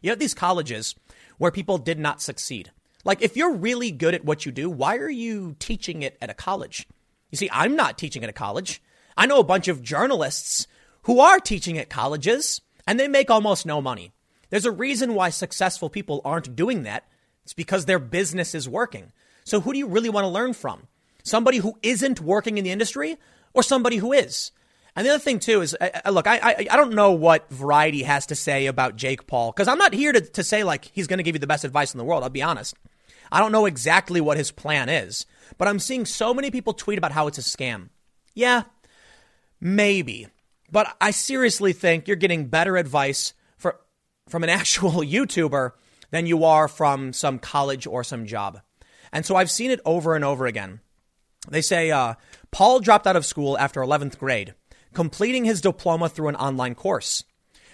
You have these colleges where people did not succeed. Like, if you're really good at what you do, why are you teaching it at a college? You see, I'm not teaching at a college. I know a bunch of journalists who are teaching at colleges and they make almost no money. There's a reason why successful people aren't doing that. It's because their business is working. So who do you really want to learn from? Somebody who isn't working in the industry or somebody who is? And the other thing too is, uh, look, I, I, I don't know what Variety has to say about Jake Paul because I'm not here to, to say like he's going to give you the best advice in the world. I'll be honest. I don't know exactly what his plan is, but I'm seeing so many people tweet about how it's a scam. Yeah, maybe. But I seriously think you're getting better advice for, from an actual YouTuber than you are from some college or some job. And so I've seen it over and over again. They say uh, Paul dropped out of school after 11th grade, completing his diploma through an online course.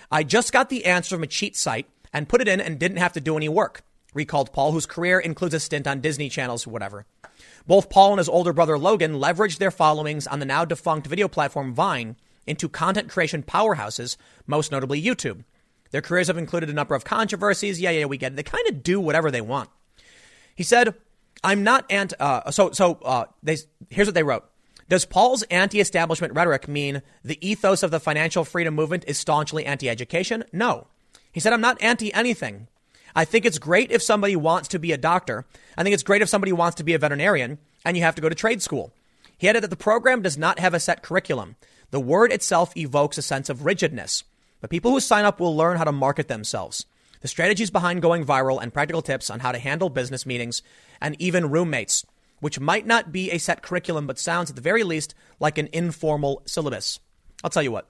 I just got the answer from a cheat site and put it in and didn't have to do any work recalled Paul, whose career includes a stint on Disney channels, whatever. Both Paul and his older brother Logan leveraged their followings on the now defunct video platform Vine into content creation powerhouses, most notably YouTube. Their careers have included a number of controversies. Yeah, yeah, we get it. They kind of do whatever they want. He said, "I'm not anti." Uh, so, so uh, they here's what they wrote. Does Paul's anti-establishment rhetoric mean the ethos of the financial freedom movement is staunchly anti-education? No. He said, "I'm not anti anything. I think it's great if somebody wants to be a doctor. I think it's great if somebody wants to be a veterinarian and you have to go to trade school. He added that the program does not have a set curriculum. The word itself evokes a sense of rigidness. But people who sign up will learn how to market themselves. The strategies behind going viral and practical tips on how to handle business meetings and even roommates, which might not be a set curriculum but sounds at the very least like an informal syllabus. I'll tell you what.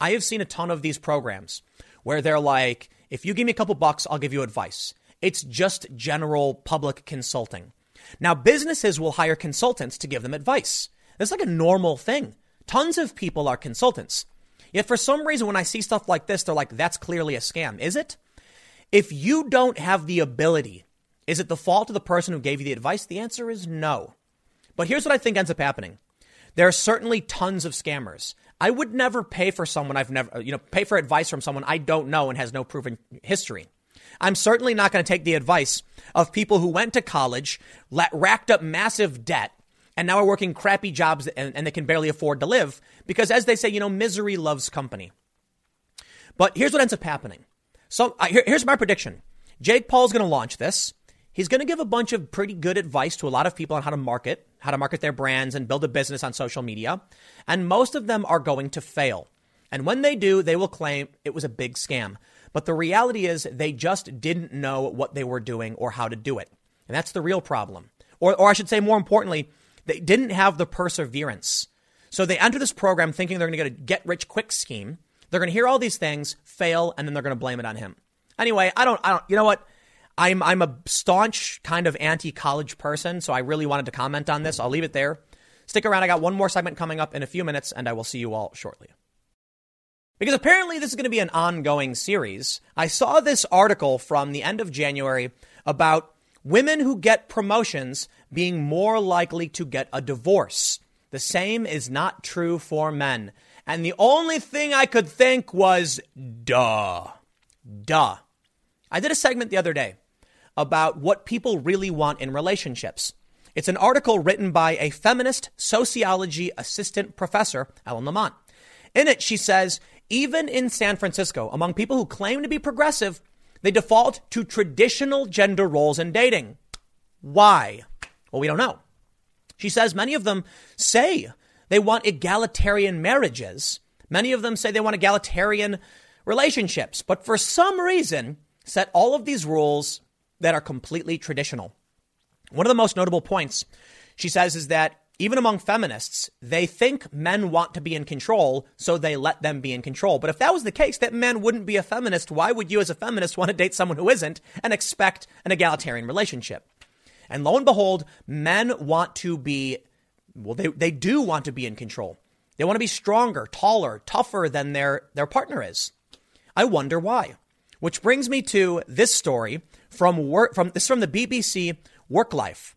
I have seen a ton of these programs where they're like, if you give me a couple bucks, I'll give you advice. It's just general public consulting. Now, businesses will hire consultants to give them advice. It's like a normal thing. Tons of people are consultants. Yet for some reason, when I see stuff like this, they're like, that's clearly a scam. Is it? If you don't have the ability, Is it the fault of the person who gave you the advice? The answer is no. But here's what I think ends up happening. There are certainly tons of scammers. I would never pay for someone I've never, you know, pay for advice from someone I don't know and has no proven history. I'm certainly not going to take the advice of people who went to college, let, racked up massive debt, and now are working crappy jobs and, and they can barely afford to live because, as they say, you know, misery loves company. But here's what ends up happening. So uh, here, here's my prediction Jake Paul's going to launch this. He's going to give a bunch of pretty good advice to a lot of people on how to market, how to market their brands and build a business on social media. And most of them are going to fail. And when they do, they will claim it was a big scam. But the reality is they just didn't know what they were doing or how to do it. And that's the real problem. Or, or I should say, more importantly, they didn't have the perseverance. So they enter this program thinking they're going to get a get rich quick scheme. They're going to hear all these things, fail, and then they're going to blame it on him. Anyway, I don't, I don't, you know what? I'm, I'm a staunch kind of anti college person, so I really wanted to comment on this. I'll leave it there. Stick around. I got one more segment coming up in a few minutes, and I will see you all shortly. Because apparently this is going to be an ongoing series. I saw this article from the end of January about women who get promotions being more likely to get a divorce. The same is not true for men. And the only thing I could think was, duh. Duh. I did a segment the other day about what people really want in relationships. It's an article written by a feminist sociology assistant professor, Ellen Lamont. In it, she says even in San Francisco, among people who claim to be progressive, they default to traditional gender roles in dating. Why? Well, we don't know. She says many of them say they want egalitarian marriages. Many of them say they want egalitarian relationships, but for some reason, set all of these rules that are completely traditional. One of the most notable points she says is that even among feminists, they think men want to be in control, so they let them be in control. But if that was the case, that men wouldn't be a feminist, why would you as a feminist want to date someone who isn't and expect an egalitarian relationship? And lo and behold, men want to be, well, they, they do want to be in control. They want to be stronger, taller, tougher than their, their partner is. I wonder why. Which brings me to this story from work, from this from the BBC Work Life.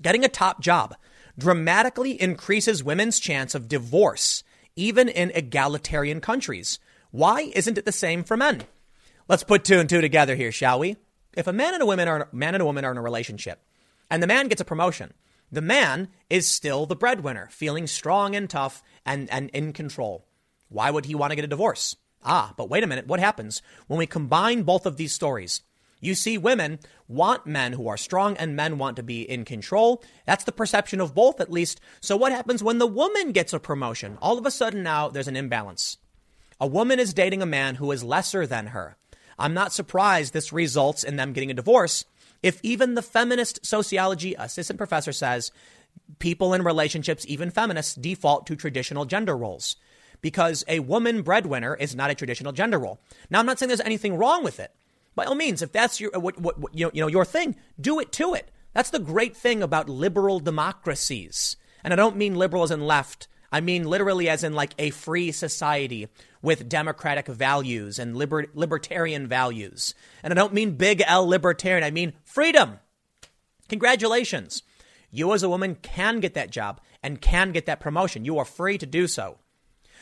Getting a top job dramatically increases women's chance of divorce, even in egalitarian countries. Why isn't it the same for men? Let's put two and two together here, shall we? If a man and a woman are man and a woman are in a relationship, and the man gets a promotion, the man is still the breadwinner, feeling strong and tough and, and in control. Why would he want to get a divorce? Ah, but wait a minute. What happens when we combine both of these stories? You see, women want men who are strong and men want to be in control. That's the perception of both, at least. So, what happens when the woman gets a promotion? All of a sudden, now there's an imbalance. A woman is dating a man who is lesser than her. I'm not surprised this results in them getting a divorce if even the feminist sociology assistant professor says people in relationships, even feminists, default to traditional gender roles because a woman breadwinner is not a traditional gender role. Now, I'm not saying there's anything wrong with it by all means, if that's your what, what, what, you, know, you know your thing, do it to it. That's the great thing about liberal democracies. And I don't mean liberal as in left. I mean literally as in like a free society with democratic values and liber- libertarian values. And I don't mean big L libertarian. I mean freedom. Congratulations. You as a woman can get that job and can get that promotion. You are free to do so.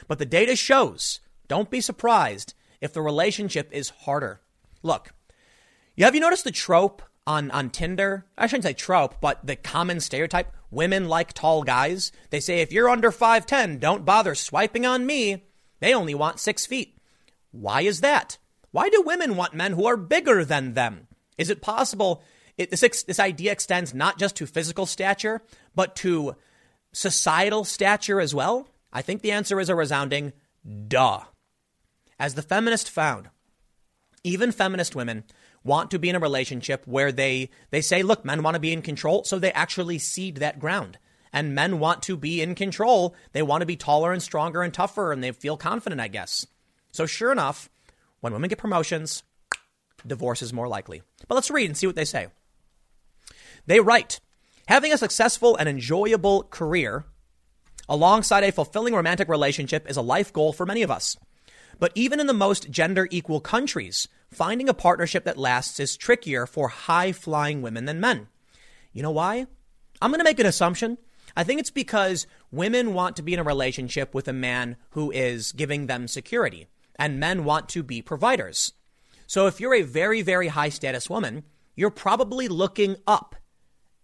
But the data shows, don't be surprised if the relationship is harder. Look, have you noticed the trope on, on Tinder? I shouldn't say trope, but the common stereotype women like tall guys. They say, if you're under 5'10, don't bother swiping on me. They only want six feet. Why is that? Why do women want men who are bigger than them? Is it possible it, this, this idea extends not just to physical stature, but to societal stature as well? I think the answer is a resounding duh. As the feminist found, even feminist women want to be in a relationship where they they say, look, men want to be in control, so they actually cede that ground. And men want to be in control. They want to be taller and stronger and tougher, and they feel confident, I guess. So sure enough, when women get promotions, divorce is more likely. But let's read and see what they say. They write, having a successful and enjoyable career alongside a fulfilling romantic relationship is a life goal for many of us. But even in the most gender equal countries, finding a partnership that lasts is trickier for high flying women than men. You know why? I'm going to make an assumption. I think it's because women want to be in a relationship with a man who is giving them security, and men want to be providers. So if you're a very, very high status woman, you're probably looking up.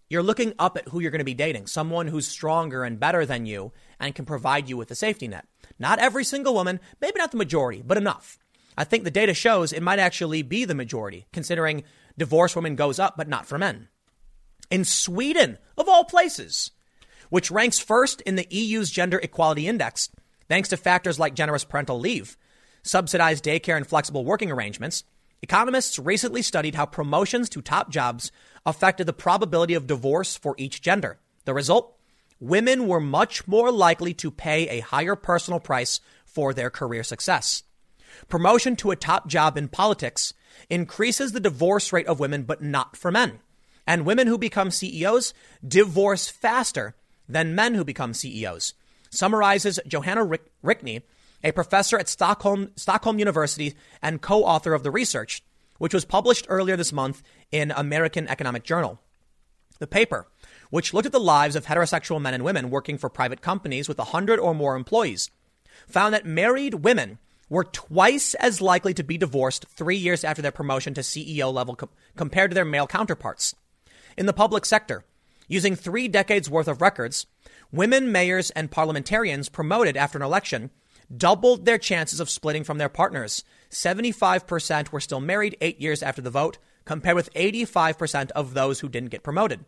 You're looking up at who you're going to be dating, someone who's stronger and better than you and can provide you with a safety net. Not every single woman, maybe not the majority, but enough. I think the data shows it might actually be the majority, considering divorce women goes up, but not for men. In Sweden, of all places, which ranks first in the EU's gender equality index, thanks to factors like generous parental leave, subsidized daycare, and flexible working arrangements, Economists recently studied how promotions to top jobs affected the probability of divorce for each gender. The result? Women were much more likely to pay a higher personal price for their career success. Promotion to a top job in politics increases the divorce rate of women, but not for men. And women who become CEOs divorce faster than men who become CEOs, summarizes Johanna Rickne, a professor at Stockholm, Stockholm University and co author of the research, which was published earlier this month in American Economic Journal. The paper, which looked at the lives of heterosexual men and women working for private companies with 100 or more employees, found that married women were twice as likely to be divorced three years after their promotion to CEO level com- compared to their male counterparts. In the public sector, using three decades worth of records, women mayors and parliamentarians promoted after an election doubled their chances of splitting from their partners. 75% were still married eight years after the vote, compared with 85% of those who didn't get promoted.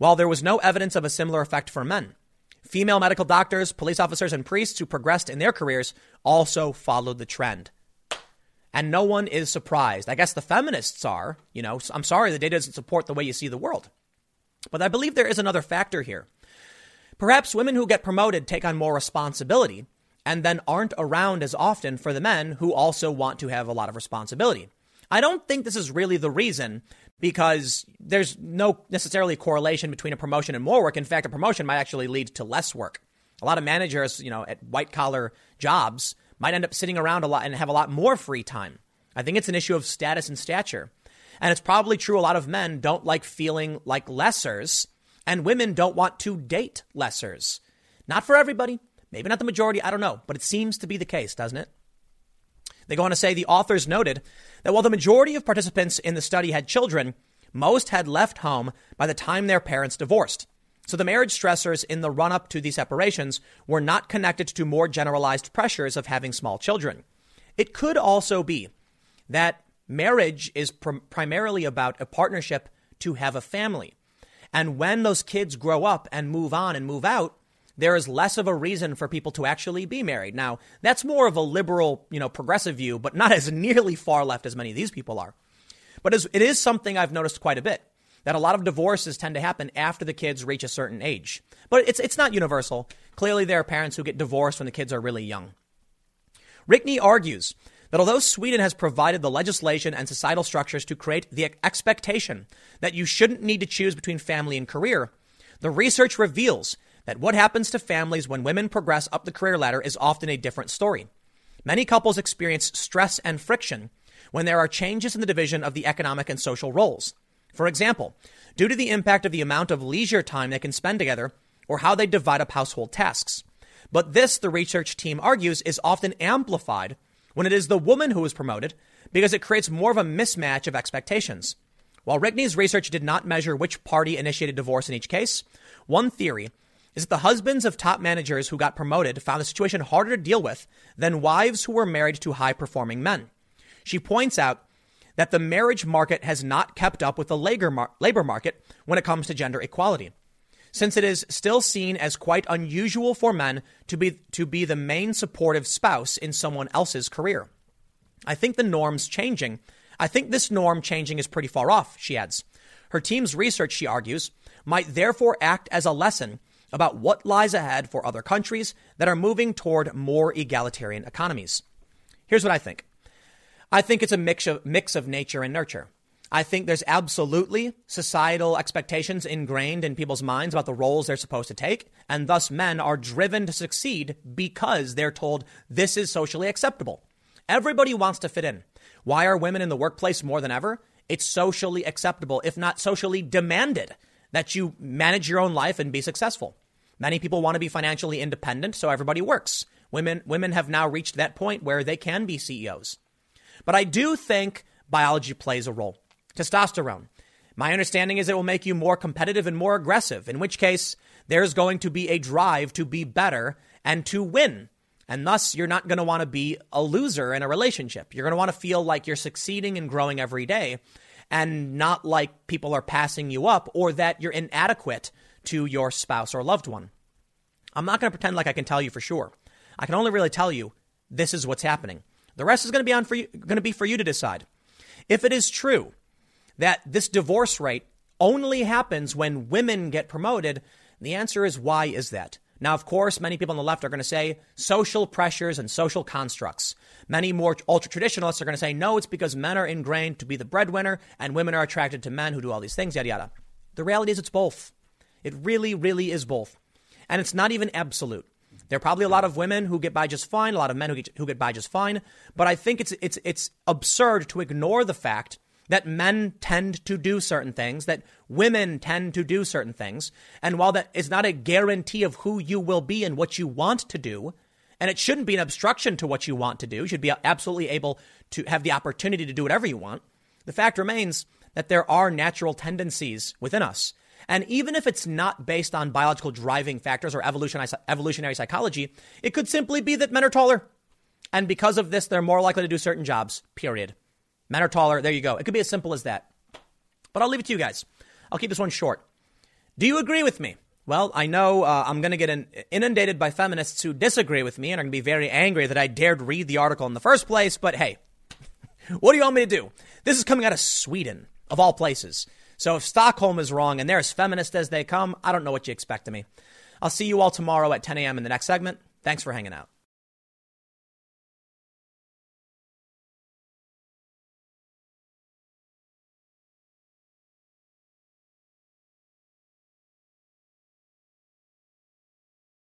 While there was no evidence of a similar effect for men, female medical doctors, police officers, and priests who progressed in their careers also followed the trend. And no one is surprised. I guess the feminists are. You know, I'm sorry the data doesn't support the way you see the world. But I believe there is another factor here. Perhaps women who get promoted take on more responsibility and then aren't around as often for the men who also want to have a lot of responsibility. I don't think this is really the reason because there's no necessarily correlation between a promotion and more work. In fact, a promotion might actually lead to less work. A lot of managers, you know, at white collar jobs might end up sitting around a lot and have a lot more free time. I think it's an issue of status and stature. And it's probably true a lot of men don't like feeling like lessers, and women don't want to date lessers. Not for everybody, Maybe not the majority, I don't know, but it seems to be the case, doesn't it? They go on to say the authors noted that while the majority of participants in the study had children, most had left home by the time their parents divorced. So the marriage stressors in the run up to these separations were not connected to more generalized pressures of having small children. It could also be that marriage is pr- primarily about a partnership to have a family. And when those kids grow up and move on and move out, there is less of a reason for people to actually be married. Now, that's more of a liberal, you know, progressive view, but not as nearly far left as many of these people are. But it is something I've noticed quite a bit that a lot of divorces tend to happen after the kids reach a certain age. But it's, it's not universal. Clearly, there are parents who get divorced when the kids are really young. Rickne argues that although Sweden has provided the legislation and societal structures to create the expectation that you shouldn't need to choose between family and career, the research reveals that what happens to families when women progress up the career ladder is often a different story. Many couples experience stress and friction when there are changes in the division of the economic and social roles. For example, due to the impact of the amount of leisure time they can spend together or how they divide up household tasks. But this, the research team argues, is often amplified when it is the woman who is promoted because it creates more of a mismatch of expectations. While Rickne's research did not measure which party initiated divorce in each case, one theory is that the husbands of top managers who got promoted found the situation harder to deal with than wives who were married to high performing men. She points out that the marriage market has not kept up with the labor market when it comes to gender equality. Since it is still seen as quite unusual for men to be, to be the main supportive spouse in someone else's career. I think the norm's changing. I think this norm changing is pretty far off, she adds. Her team's research, she argues, might therefore act as a lesson about what lies ahead for other countries that are moving toward more egalitarian economies. Here's what I think I think it's a mix of, mix of nature and nurture. I think there's absolutely societal expectations ingrained in people's minds about the roles they're supposed to take, and thus men are driven to succeed because they're told this is socially acceptable. Everybody wants to fit in. Why are women in the workplace more than ever? It's socially acceptable, if not socially demanded, that you manage your own life and be successful. Many people want to be financially independent, so everybody works. Women, women have now reached that point where they can be CEOs. But I do think biology plays a role. Testosterone. My understanding is it will make you more competitive and more aggressive, in which case there's going to be a drive to be better and to win. And thus, you're not going to want to be a loser in a relationship. You're going to want to feel like you're succeeding and growing every day and not like people are passing you up or that you're inadequate to your spouse or loved one. I'm not going to pretend like I can tell you for sure. I can only really tell you this is what's happening. The rest is going to be on for you, going to be for you to decide. If it is true that this divorce rate only happens when women get promoted, the answer is why is that? Now, of course, many people on the left are going to say social pressures and social constructs. Many more ultra traditionalists are going to say, no, it's because men are ingrained to be the breadwinner and women are attracted to men who do all these things, yada, yada. The reality is it's both. It really, really is both. And it's not even absolute. There are probably a lot of women who get by just fine, a lot of men who get, who get by just fine. But I think it's, it's, it's absurd to ignore the fact that men tend to do certain things, that women tend to do certain things. And while that is not a guarantee of who you will be and what you want to do, and it shouldn't be an obstruction to what you want to do, you should be absolutely able to have the opportunity to do whatever you want. The fact remains that there are natural tendencies within us and even if it's not based on biological driving factors or evolutionary psychology, it could simply be that men are taller. And because of this, they're more likely to do certain jobs, period. Men are taller. There you go. It could be as simple as that. But I'll leave it to you guys. I'll keep this one short. Do you agree with me? Well, I know uh, I'm going to get inundated by feminists who disagree with me and are going to be very angry that I dared read the article in the first place, but hey, what do you want me to do? This is coming out of Sweden, of all places. So if Stockholm is wrong and they're as feminist as they come, I don't know what you expect of me. I'll see you all tomorrow at 10 a.m. in the next segment. Thanks for hanging out.